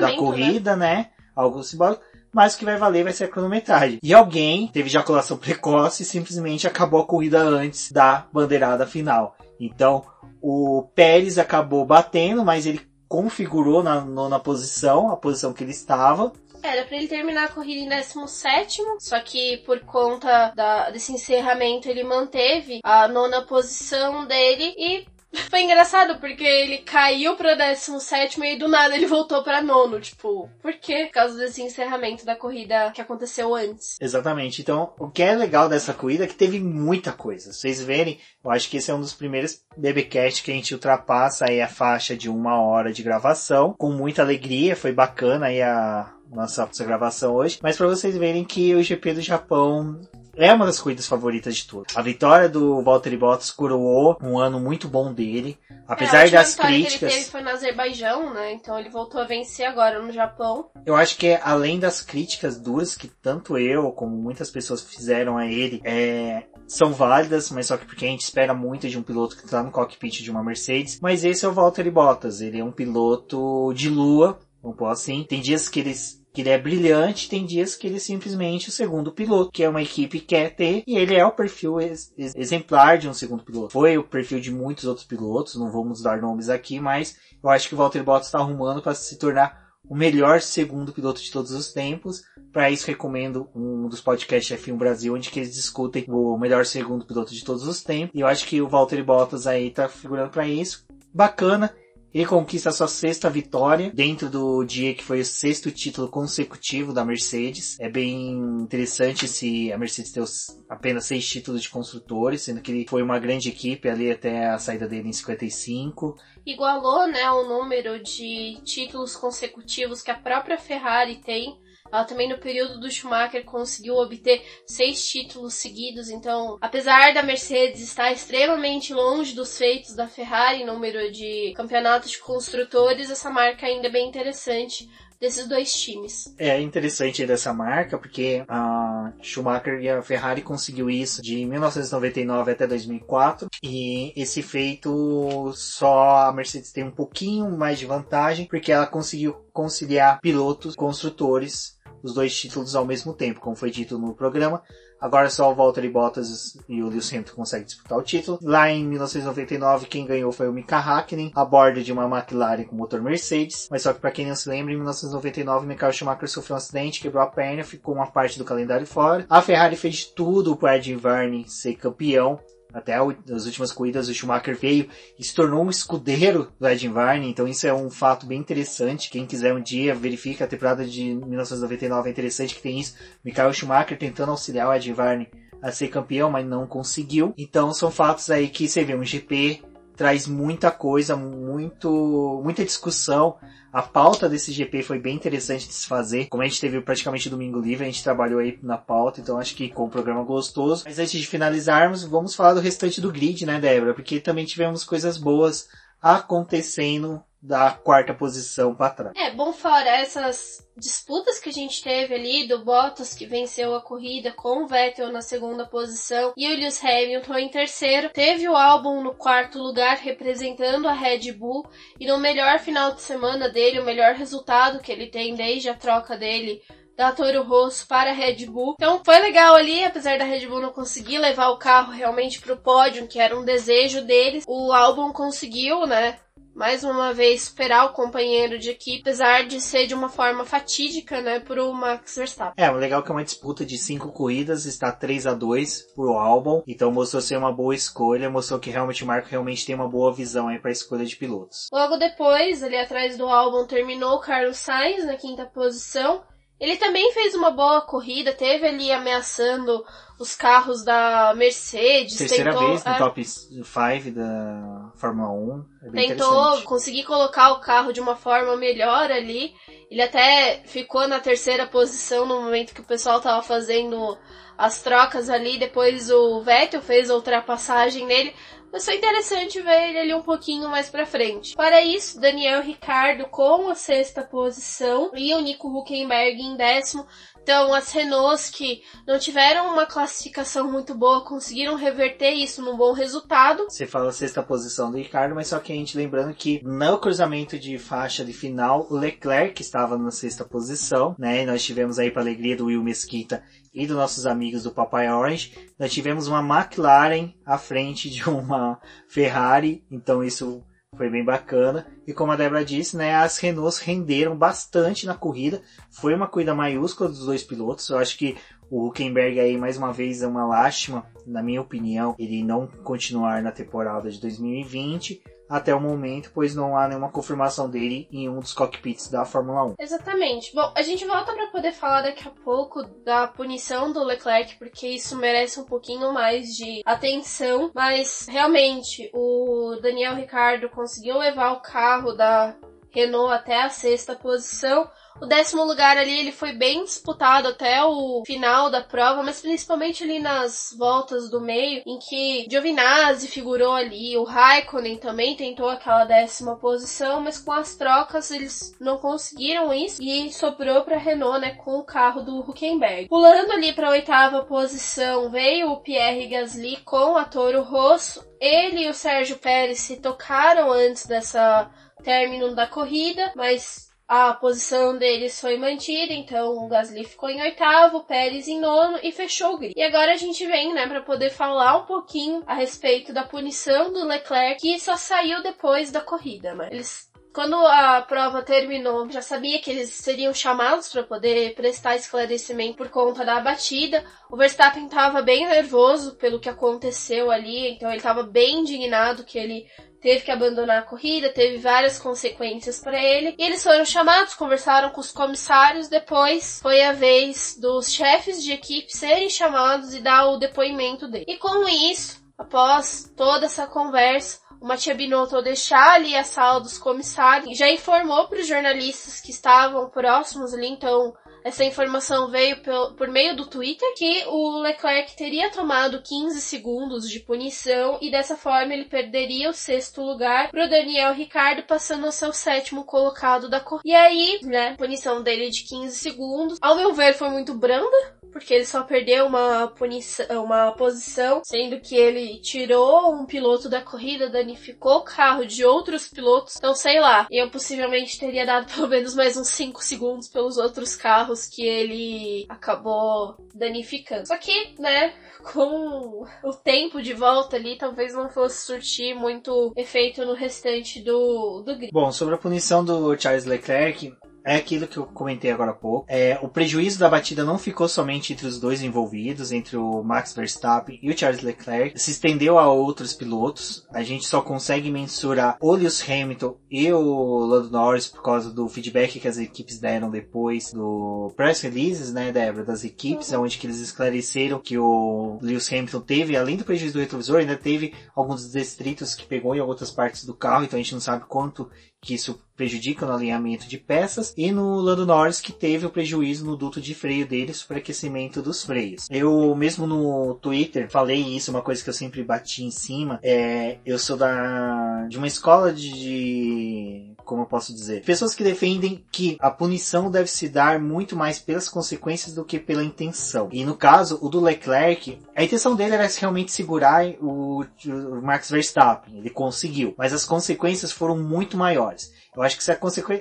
A: da né? corrida, né? né? Algo simbólico mas o que vai valer vai ser a cronometragem. E alguém teve ejaculação precoce e simplesmente acabou a corrida antes da bandeirada final. Então, o Pérez acabou batendo, mas ele configurou na nona posição, a posição que ele estava.
B: Era para ele terminar a corrida em 17, só que por conta da, desse encerramento ele manteve a nona posição dele e foi engraçado porque ele caiu pra 17 e do nada ele voltou pra nono. Tipo, por quê? Por causa desse encerramento da corrida que aconteceu antes.
A: Exatamente. Então, o que é legal dessa corrida é que teve muita coisa. Vocês verem, eu acho que esse é um dos primeiros BBcast que a gente ultrapassa aí a faixa de uma hora de gravação. Com muita alegria, foi bacana aí a, nossa, nossa gravação hoje, mas para vocês verem que o GP do Japão é uma das corridas favoritas de todos. A vitória do Valtteri Bottas coroou um ano muito bom dele. Apesar é, a das críticas. Que
B: ele teve foi no Azerbaijão, né? Então ele voltou a vencer agora no Japão.
A: Eu acho que além das críticas duras que tanto eu como muitas pessoas fizeram a ele, é, são válidas, mas só que porque a gente espera muito de um piloto que está no cockpit de uma Mercedes. Mas esse é o Valtteri Bottas. Ele é um piloto de lua vamos pôr assim. Tem dias que eles que ele é brilhante, tem dias que ele é simplesmente o segundo piloto, que é uma equipe quer ter, e ele é o perfil ex exemplar de um segundo piloto. Foi o perfil de muitos outros pilotos, não vamos dar nomes aqui, mas eu acho que o Valtteri Bottas está arrumando para se tornar o melhor segundo piloto de todos os tempos. Para isso recomendo um dos podcasts F1 Brasil, onde que eles discutem o melhor segundo piloto de todos os tempos. E eu acho que o Valtteri Bottas aí tá figurando para isso. Bacana. Ele conquista sua sexta vitória dentro do dia que foi o sexto título consecutivo da Mercedes. É bem interessante se a Mercedes ter apenas seis títulos de construtores, sendo que ele foi uma grande equipe ali até a saída dele em 55.
B: Igualou, né, o número de títulos consecutivos que a própria Ferrari tem ela também no período do Schumacher conseguiu obter seis títulos seguidos, então, apesar da Mercedes estar extremamente longe dos feitos da Ferrari em número de campeonatos de construtores, essa marca ainda é bem interessante desses dois times.
A: É interessante dessa marca porque a Schumacher e a Ferrari conseguiu isso de 1999 até 2004 e esse feito só a Mercedes tem um pouquinho mais de vantagem porque ela conseguiu conciliar pilotos, construtores os dois títulos ao mesmo tempo, como foi dito no programa. Agora só o Valtteri Bottas e o Lewis Hamilton conseguem disputar o título. Lá em 1999, quem ganhou foi o Mika Hakkinen, a bordo de uma McLaren com motor Mercedes. Mas só que para quem não se lembra, em 1999, Michael Schumacher sofreu um acidente, quebrou a perna, ficou uma parte do calendário fora. A Ferrari fez tudo para Ed Verne ser campeão, até as últimas corridas o Schumacher veio e se tornou um escudeiro do Ed Varney, então isso é um fato bem interessante. Quem quiser um dia verifica a temporada de 1999 é interessante que tem isso. Michael Schumacher tentando auxiliar o Ed Varney a ser campeão, mas não conseguiu. Então são fatos aí que você vê um GP traz muita coisa, muito, muita discussão. A pauta desse GP foi bem interessante de se fazer. Como a gente teve praticamente domingo livre, a gente trabalhou aí na pauta, então acho que com um programa gostoso. Mas antes de finalizarmos, vamos falar do restante do grid, né, Débora? Porque também tivemos coisas boas acontecendo da quarta posição para trás.
B: É, bom fora essas disputas que a gente teve ali do Bottas que venceu a corrida com o Vettel na segunda posição e o Lewis Hamilton em terceiro. Teve o álbum no quarto lugar representando a Red Bull e no melhor final de semana dele, o melhor resultado que ele tem desde a troca dele da Toro Rosso para a Red Bull. Então foi legal ali, apesar da Red Bull não conseguir levar o carro realmente para o pódio, que era um desejo deles. O álbum conseguiu, né? Mais uma vez superar o companheiro de equipe, apesar de ser de uma forma fatídica, né, pro Max Verstappen.
A: É, o legal é que é uma disputa de cinco corridas, está 3 a 2 pro álbum, então mostrou ser uma boa escolha, mostrou que realmente o Marco realmente tem uma boa visão aí para escolha de pilotos.
B: Logo depois, ali atrás do álbum, terminou o Carlos Sainz na quinta posição, ele também fez uma boa corrida, teve ali ameaçando os carros da Mercedes.
A: Terceira tentou, vez no é, top 5 da Fórmula 1. É
B: tentou conseguir colocar o carro de uma forma melhor ali. Ele até ficou na terceira posição no momento que o pessoal tava fazendo as trocas ali. Depois o Vettel fez a ultrapassagem nele. Mas foi interessante ver ele ali um pouquinho mais pra frente. Para isso, Daniel Ricardo com a sexta posição e o Nico Huckenberg em décimo. Então, as Renaults que não tiveram uma classificação muito boa conseguiram reverter isso num bom resultado.
A: Você fala sexta posição do Ricardo, mas só que a gente lembrando que no cruzamento de faixa de final, Leclerc estava na sexta posição, né? E nós tivemos aí para alegria do Will Mesquita e dos nossos amigos do Papai Orange, nós tivemos uma McLaren à frente de uma Ferrari, então isso foi bem bacana. E como a Débora disse, né, as Renaults renderam bastante na corrida. Foi uma corrida maiúscula dos dois pilotos. Eu acho que o Huckenberg aí, mais uma vez, é uma lástima, na minha opinião, ele não continuar na temporada de 2020 até o momento, pois não há nenhuma confirmação dele em um dos cockpits da Fórmula 1.
B: Exatamente. Bom, a gente volta para poder falar daqui a pouco da punição do Leclerc, porque isso merece um pouquinho mais de atenção, mas realmente o Daniel Ricardo conseguiu levar o carro da Renault até a sexta posição. O décimo lugar ali ele foi bem disputado até o final da prova, mas principalmente ali nas voltas do meio, em que Giovinazzi figurou ali, o Raikkonen também tentou aquela décima posição, mas com as trocas eles não conseguiram isso e sobrou para Renault, né, com o carro do Huckenberg. Pulando ali para a oitava posição veio o Pierre Gasly com a Toro Rosso. Ele e o Sérgio Pérez se tocaram antes dessa término da corrida, mas a posição deles foi mantida, então o Gasly ficou em oitavo, o Pérez em nono e fechou o grid. E agora a gente vem, né, para poder falar um pouquinho a respeito da punição do Leclerc, que só saiu depois da corrida, mas eles quando a prova terminou, já sabia que eles seriam chamados para poder prestar esclarecimento por conta da batida. O Verstappen estava bem nervoso pelo que aconteceu ali, então ele estava bem indignado que ele teve que abandonar a corrida, teve várias consequências para ele. E eles foram chamados, conversaram com os comissários. Depois foi a vez dos chefes de equipe serem chamados e dar o depoimento dele. E com isso, após toda essa conversa, o Matia Binotto, deixar ali a sala dos comissários, já informou para os jornalistas que estavam próximos ali, então essa informação veio por meio do Twitter que o Leclerc teria tomado 15 segundos de punição e dessa forma ele perderia o sexto lugar para o Daniel Ricardo, passando ao seu sétimo colocado da corrida. E aí, né, punição dele de 15 segundos, ao meu ver foi muito branda, porque ele só perdeu uma punição, uma posição, sendo que ele tirou um piloto da corrida, danificou o carro de outros pilotos. Então, sei lá, eu possivelmente teria dado pelo menos mais uns 5 segundos pelos outros carros que ele acabou danificando. Só que, né, com o tempo de volta ali, talvez não fosse surtir muito efeito no restante do, do grid.
A: Bom, sobre a punição do Charles Leclerc, é aquilo que eu comentei agora há pouco. É, o prejuízo da batida não ficou somente entre os dois envolvidos, entre o Max Verstappen e o Charles Leclerc, se estendeu a outros pilotos. A gente só consegue mensurar o Lewis Hamilton e o Lando Norris por causa do feedback que as equipes deram depois do press releases, né, Débora, das equipes, uhum. onde que eles esclareceram que o Lewis Hamilton teve, além do prejuízo do retrovisor, ainda teve alguns destritos que pegou em outras partes do carro, então a gente não sabe quanto que isso prejudica no alinhamento de peças, e no Lando Norris que teve o prejuízo no duto de freio dele, superaquecimento dos freios. Eu mesmo no Twitter falei isso, uma coisa que eu sempre bati em cima, é eu sou da de uma escola de como eu posso dizer, pessoas que defendem que a punição deve se dar muito mais pelas consequências do que pela intenção. E no caso, o do Leclerc, a intenção dele era realmente segurar o, o Max Verstappen, ele conseguiu, mas as consequências foram muito maiores. Eu acho que se a,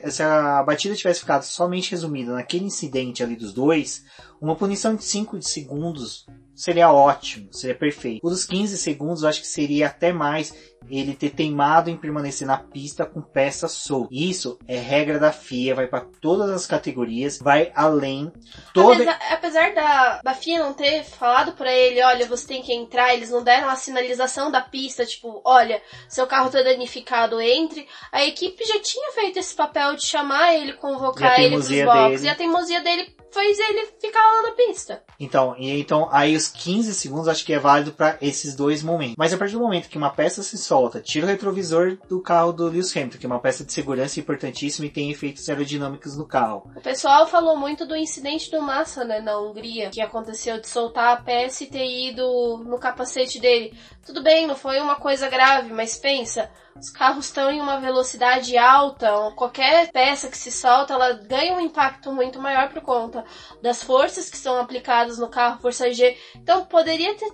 A: se a batida tivesse ficado somente resumida naquele incidente ali dos dois, uma punição de 5 segundos seria ótimo, seria perfeito. O dos 15 segundos eu acho que seria até mais ele ter teimado em permanecer na pista com peças soltas. Isso é regra da FIA, vai para todas as categorias, vai além.
B: Toda... Apesar, apesar da, da FIA não ter falado para ele, olha, você tem que entrar, eles não deram a sinalização da pista, tipo, olha, seu carro tá danificado, entre. A equipe já tinha feito esse papel de chamar ele, convocar ele pros boxes, e a teimosia dele fez ele ficar lá na pista.
A: Então, e então aí os 15 segundos acho que é válido para esses dois momentos. Mas a partir do momento que uma peça se solta, tira o retrovisor do carro do Lewis Hamilton, que é uma peça de segurança importantíssima e tem efeitos aerodinâmicos no carro.
B: O pessoal falou muito do incidente do Massa, né, na Hungria, que aconteceu de soltar a peça e ter ido no capacete dele. Tudo bem, não foi uma coisa grave, mas pensa, os carros estão em uma velocidade alta, qualquer peça que se solta, ela ganha um impacto muito maior por conta das forças que são aplicadas no carro, força G. Então poderia ter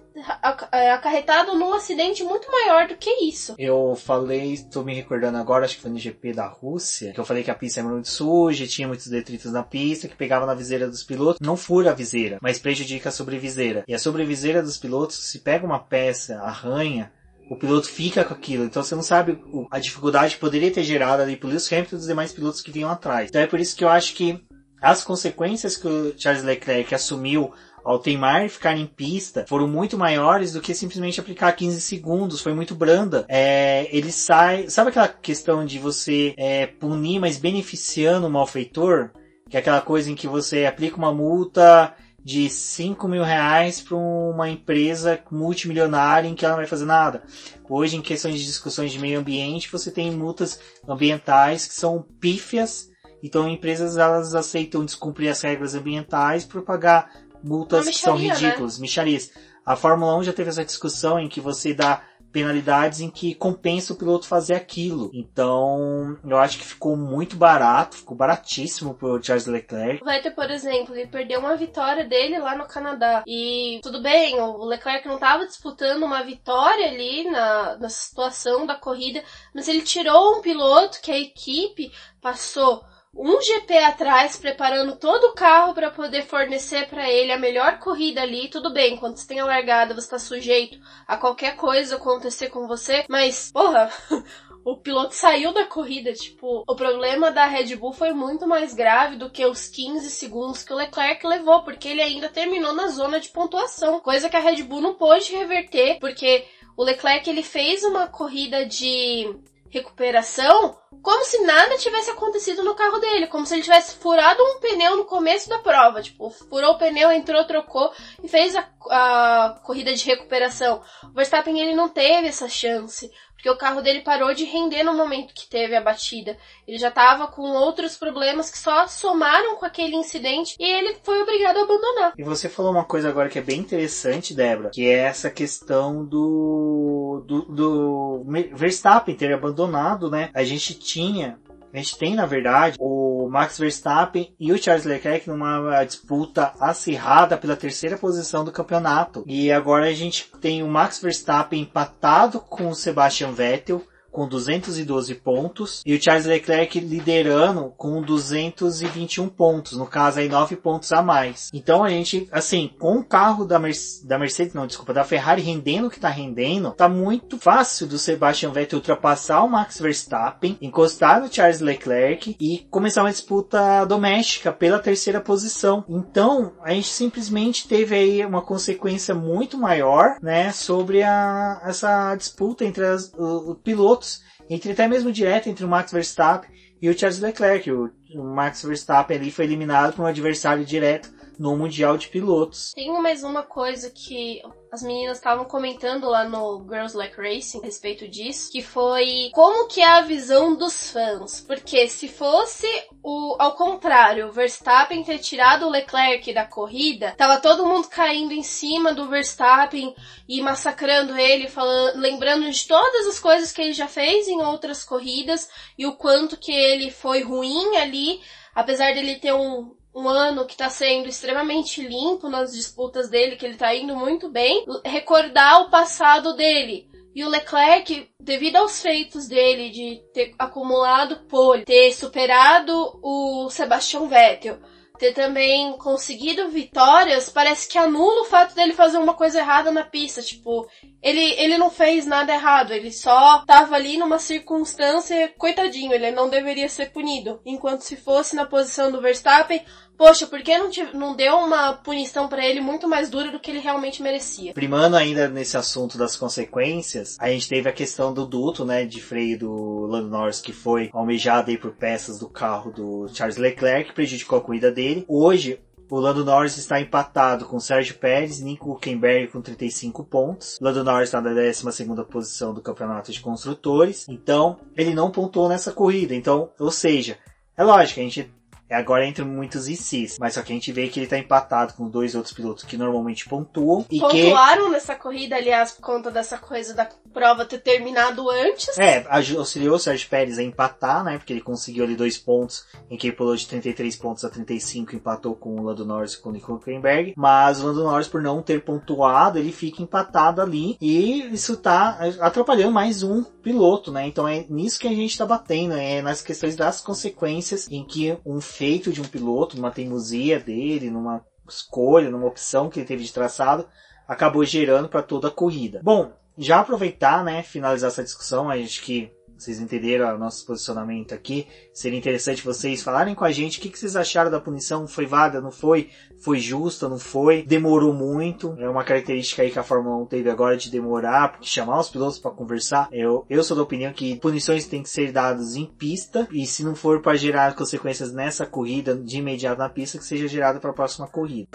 B: é, acarretado num acidente muito maior do que isso.
A: Eu falei, estou me recordando agora, acho que foi no GP da Rússia, que eu falei que a pista era muito suja, tinha muitos detritos na pista, que pegava na viseira dos pilotos. Não fura a viseira, mas prejudica a sobreviseira. E a sobreviseira dos pilotos, se pega uma peça, arranha, o piloto fica com aquilo. Então você não sabe a dificuldade que poderia ter gerado ali pro Lewis Hamilton e os demais pilotos que vinham atrás. Então é por isso que eu acho que as consequências que o Charles Leclerc assumiu ao teimar e ficar em pista foram muito maiores do que simplesmente aplicar 15 segundos, foi muito branda. É, ele sai, sabe aquela questão de você é, punir, mas beneficiando o malfeitor? Que é aquela coisa em que você aplica uma multa de 5 mil reais para uma empresa multimilionária em que ela não vai fazer nada. Hoje, em questões de discussões de meio ambiente, você tem multas ambientais que são pífias, então empresas elas aceitam descumprir as regras ambientais por pagar multas que são né? ridículas, né? micharias. A Fórmula 1 já teve essa discussão em que você dá penalidades em que compensa o piloto fazer aquilo. Então, eu acho que ficou muito barato, ficou baratíssimo pro Charles Leclerc.
B: Vai ter, por exemplo, ele perdeu uma vitória dele lá no Canadá. E tudo bem, o Leclerc não estava disputando uma vitória ali na, na situação da corrida, mas ele tirou um piloto que a equipe passou um GP atrás, preparando todo o carro para poder fornecer para ele a melhor corrida ali. Tudo bem, quando você tem a largada, você tá sujeito a qualquer coisa acontecer com você, mas, porra, o piloto saiu da corrida, tipo, o problema da Red Bull foi muito mais grave do que os 15 segundos que o Leclerc levou, porque ele ainda terminou na zona de pontuação, coisa que a Red Bull não pôde reverter, porque o Leclerc ele fez uma corrida de recuperação como se nada tivesse acontecido no carro dele, como se ele tivesse furado um pneu no começo da prova, tipo, furou o pneu, entrou, trocou e fez a, a corrida de recuperação. O Verstappen ele não teve essa chance, porque o carro dele parou de render no momento que teve a batida. Ele já estava com outros problemas que só somaram com aquele incidente e ele foi obrigado a abandonar.
A: E você falou uma coisa agora que é bem interessante, Débora, que é essa questão do, do, do Verstappen ter abandonado, né? A gente tinha a gente tem, na verdade, o Max Verstappen e o Charles Leclerc numa disputa acirrada pela terceira posição do campeonato. E agora a gente tem o Max Verstappen empatado com o Sebastian Vettel com 212 pontos e o Charles Leclerc liderando com 221 pontos, no caso aí 9 pontos a mais. Então a gente, assim, com o carro da, Mer da Mercedes, não, desculpa, da Ferrari rendendo o que tá rendendo, tá muito fácil do Sebastian Vettel ultrapassar o Max Verstappen, encostar no Charles Leclerc e começar uma disputa doméstica pela terceira posição. Então, a gente simplesmente teve aí uma consequência muito maior, né, sobre a, essa disputa entre as, os pilotos entre até mesmo direto entre o Max Verstappen e o Charles Leclerc. O, o Max Verstappen ali foi eliminado por um adversário direto no Mundial de Pilotos.
B: Tem mais uma coisa que as meninas estavam comentando lá no Girls Like Racing a respeito disso, que foi como que é a visão dos fãs. Porque se fosse o ao contrário, o Verstappen ter tirado o Leclerc da corrida, tava todo mundo caindo em cima do Verstappen e massacrando ele, falando, lembrando de todas as coisas que ele já fez em outras corridas e o quanto que ele foi ruim ali, apesar dele ter um um ano que está sendo extremamente limpo nas disputas dele, que ele está indo muito bem, recordar o passado dele. E o Leclerc, devido aos feitos dele de ter acumulado pole, ter superado o Sebastian Vettel, ter também conseguido vitórias, parece que anula o fato dele fazer uma coisa errada na pista. Tipo, ele, ele não fez nada errado, ele só tava ali numa circunstância, coitadinho, ele não deveria ser punido. Enquanto se fosse na posição do Verstappen, poxa, por que não, não deu uma punição para ele muito mais dura do que ele realmente merecia?
A: Primando ainda nesse assunto das consequências, a gente teve a questão do duto, né, de freio do Lando Norris que foi almejado aí por peças do carro do Charles Leclerc, que prejudicou a corrida dele. Hoje, o Lando Norris está empatado com Sérgio Pérez Nico Huckenberg com 35 pontos. O Lando Norris está na 12 posição do campeonato de construtores. Então, ele não pontuou nessa corrida. Então, ou seja, é lógico, a gente agora entre muitos ICs, mas só que a gente vê que ele tá empatado com dois outros pilotos que normalmente pontuam e
B: Pontuaram
A: que...
B: nessa corrida, aliás, por conta dessa coisa da prova ter terminado antes.
A: É, auxiliou o Sérgio Pérez a empatar, né? Porque ele conseguiu ali dois pontos, em que ele pulou de 33 pontos a 35, empatou com o Lando Norris e com o Nico Huckenberg. Mas o Lando Norris, por não ter pontuado, ele fica empatado ali e isso tá atrapalhando mais um piloto, né? Então é nisso que a gente tá batendo, é nas questões das consequências em que um feito de um piloto, numa teimosia dele, numa escolha, numa opção que ele teve de traçado, acabou gerando para toda a corrida. Bom, já aproveitar, né, finalizar essa discussão, acho que vocês entenderam o nosso posicionamento aqui. Seria interessante vocês falarem com a gente o que, que vocês acharam da punição. Foi válida, não foi? Foi justa, não foi? Demorou muito. É uma característica aí que a Fórmula 1 teve agora de demorar, porque chamar os pilotos para conversar. Eu, eu sou da opinião que punições têm que ser dadas em pista e se não for para gerar consequências nessa corrida de imediato na pista, que seja gerado para a próxima corrida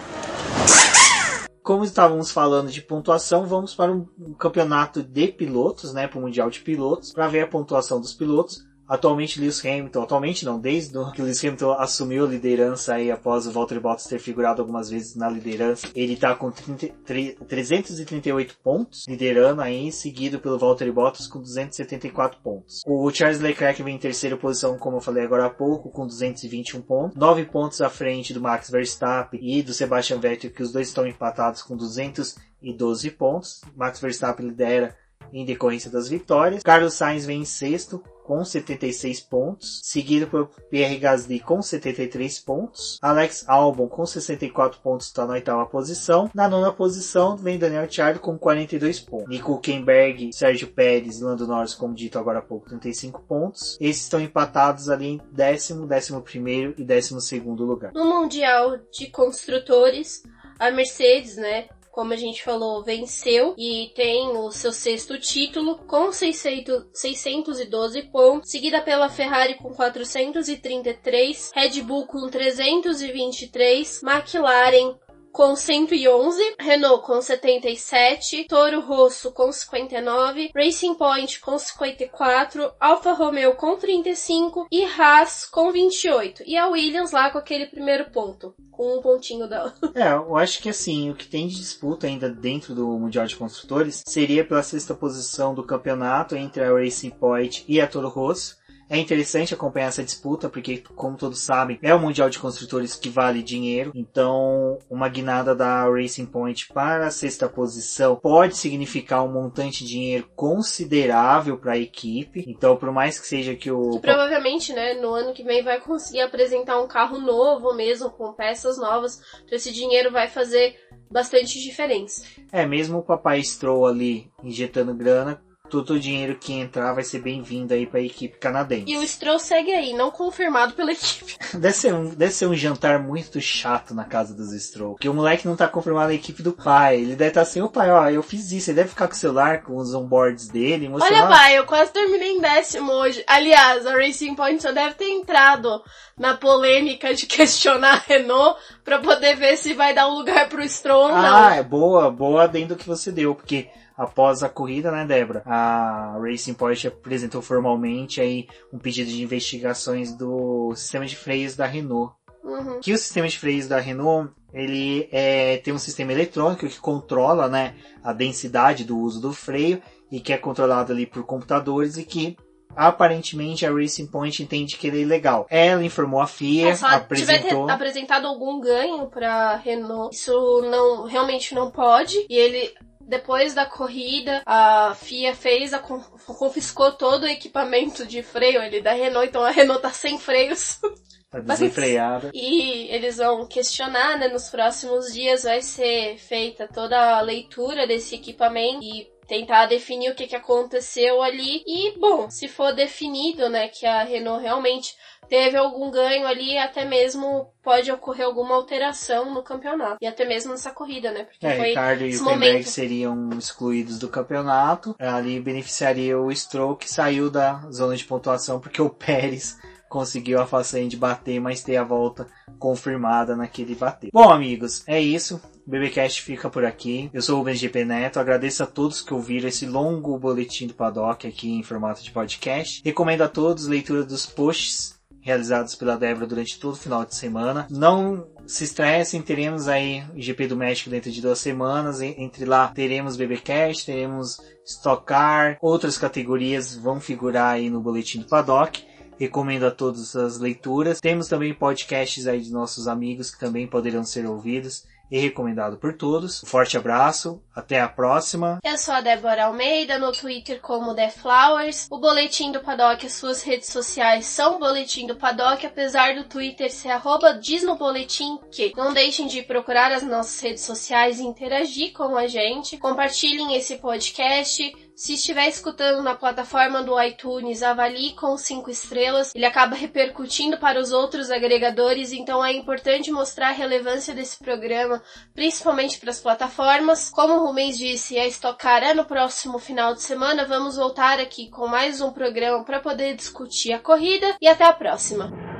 A: como estávamos falando de pontuação, vamos para um campeonato de pilotos, né, para o Mundial de Pilotos, para ver a pontuação dos pilotos. Atualmente Lewis Hamilton, atualmente não, desde que o Lewis Hamilton assumiu a liderança aí após o Valtteri Bottas ter figurado algumas vezes na liderança, ele está com 30, 338 pontos, liderando aí, seguido pelo Valtteri Bottas com 274 pontos. O Charles Leclerc vem em terceira posição, como eu falei agora há pouco, com 221 pontos, 9 pontos à frente do Max Verstappen e do Sebastian Vettel, que os dois estão empatados com 212 pontos. Max Verstappen lidera em decorrência das vitórias. Carlos Sainz vem em sexto com 76 pontos, seguido por Pierre Gasly com 73 pontos, Alex Albon com 64 pontos está na oitava posição, na nona posição vem Daniel Ricciardo com 42 pontos, Nico Huckenberg, Sérgio Pérez, Lando Norris, como dito agora há pouco, 35 pontos, esses estão empatados ali em décimo, décimo primeiro e décimo segundo lugar.
B: No Mundial de Construtores, a Mercedes, né, como a gente falou, venceu e tem o seu sexto título com 600, 612 pontos, seguida pela Ferrari com 433, Red Bull com 323, McLaren com 111, Renault com 77, Toro Rosso com 59, Racing Point com 54, Alfa Romeo com 35 e Haas com 28. E a Williams lá com aquele primeiro ponto, com um pontinho dela.
A: É, eu acho que assim, o que tem de disputa ainda dentro do Mundial de Construtores seria pela sexta posição do campeonato entre a Racing Point e a Toro Rosso. É interessante acompanhar essa disputa, porque, como todos sabem, é o Mundial de Construtores que vale dinheiro. Então, uma guinada da Racing Point para a sexta posição pode significar um montante de dinheiro considerável para a equipe. Então, por mais que seja que o.
B: Que provavelmente, né, no ano que vem vai conseguir apresentar um carro novo mesmo, com peças novas. Então, esse dinheiro vai fazer bastante diferença.
A: É, mesmo o papai Stroll ali injetando grana, todo o dinheiro que entrar vai ser bem-vindo aí para a equipe canadense.
B: E o Stroll segue aí, não confirmado pela equipe.
A: deve, ser um, deve ser um jantar muito chato na casa dos Stroll. Porque o moleque não tá confirmado na equipe do pai. Ele deve estar tá assim, o pai, ó, eu fiz isso. Ele deve ficar com o celular, com os onboards dele.
B: Olha, pai, eu quase terminei em décimo hoje. Aliás, a Racing Point só deve ter entrado na polêmica de questionar a Renault para poder ver se vai dar um lugar pro Stroll ou não.
A: Ah, é boa, boa dentro do que você deu, porque após a corrida, né, Débora? A Racing Point apresentou formalmente aí um pedido de investigações do sistema de freios da Renault.
B: Uhum.
A: Que o sistema de freios da Renault ele é, tem um sistema eletrônico que controla né, a densidade do uso do freio e que é controlado ali por computadores e que aparentemente a Racing Point entende que ele é ilegal. Ela informou a FIA,
B: é, só
A: apresentou...
B: tiver apresentado algum ganho para Renault, isso não realmente não pode. E ele depois da corrida, a FIA fez, a, confiscou todo o equipamento de freio ali da Renault, então a Renault tá sem freios.
A: Tá desenfreada.
B: E eles vão questionar, né? Nos próximos dias vai ser feita toda a leitura desse equipamento e tentar definir o que, que aconteceu ali. E, bom, se for definido, né, que a Renault realmente teve algum ganho ali, até mesmo pode ocorrer alguma alteração no campeonato. E até mesmo nessa corrida, né?
A: Porque é, foi Ricardo e Hülkenberg seriam excluídos do campeonato. Ali beneficiaria o Stroll que saiu da zona de pontuação porque o Pérez conseguiu a façanha de bater, mas ter a volta confirmada naquele bater. Bom, amigos, é isso. O BBcast fica por aqui. Eu sou o BGP Neto. Agradeço a todos que ouviram esse longo boletim do Paddock aqui em formato de podcast. Recomendo a todos leitura dos posts realizados pela Débora durante todo o final de semana. Não se estressem, teremos aí o GP do México dentro de duas semanas. Entre lá teremos BBcast, teremos Stock Car, outras categorias vão figurar aí no boletim do Paddock. Recomendo a todos as leituras. Temos também podcasts aí de nossos amigos que também poderão ser ouvidos e recomendado por todos. Um forte abraço, até a próxima.
B: Eu sou a Débora Almeida, no Twitter como The Flowers. O Boletim do Paddock, as suas redes sociais são Boletim do Paddock, apesar do Twitter ser arroba diz no boletim que. Não deixem de procurar as nossas redes sociais e interagir com a gente. Compartilhem esse podcast se estiver escutando na plataforma do iTunes, avalie com 5 estrelas. Ele acaba repercutindo para os outros agregadores, então é importante mostrar a relevância desse programa, principalmente para as plataformas. Como o Rumens disse, a estocar é no próximo final de semana. Vamos voltar aqui com mais um programa para poder discutir a corrida e até a próxima.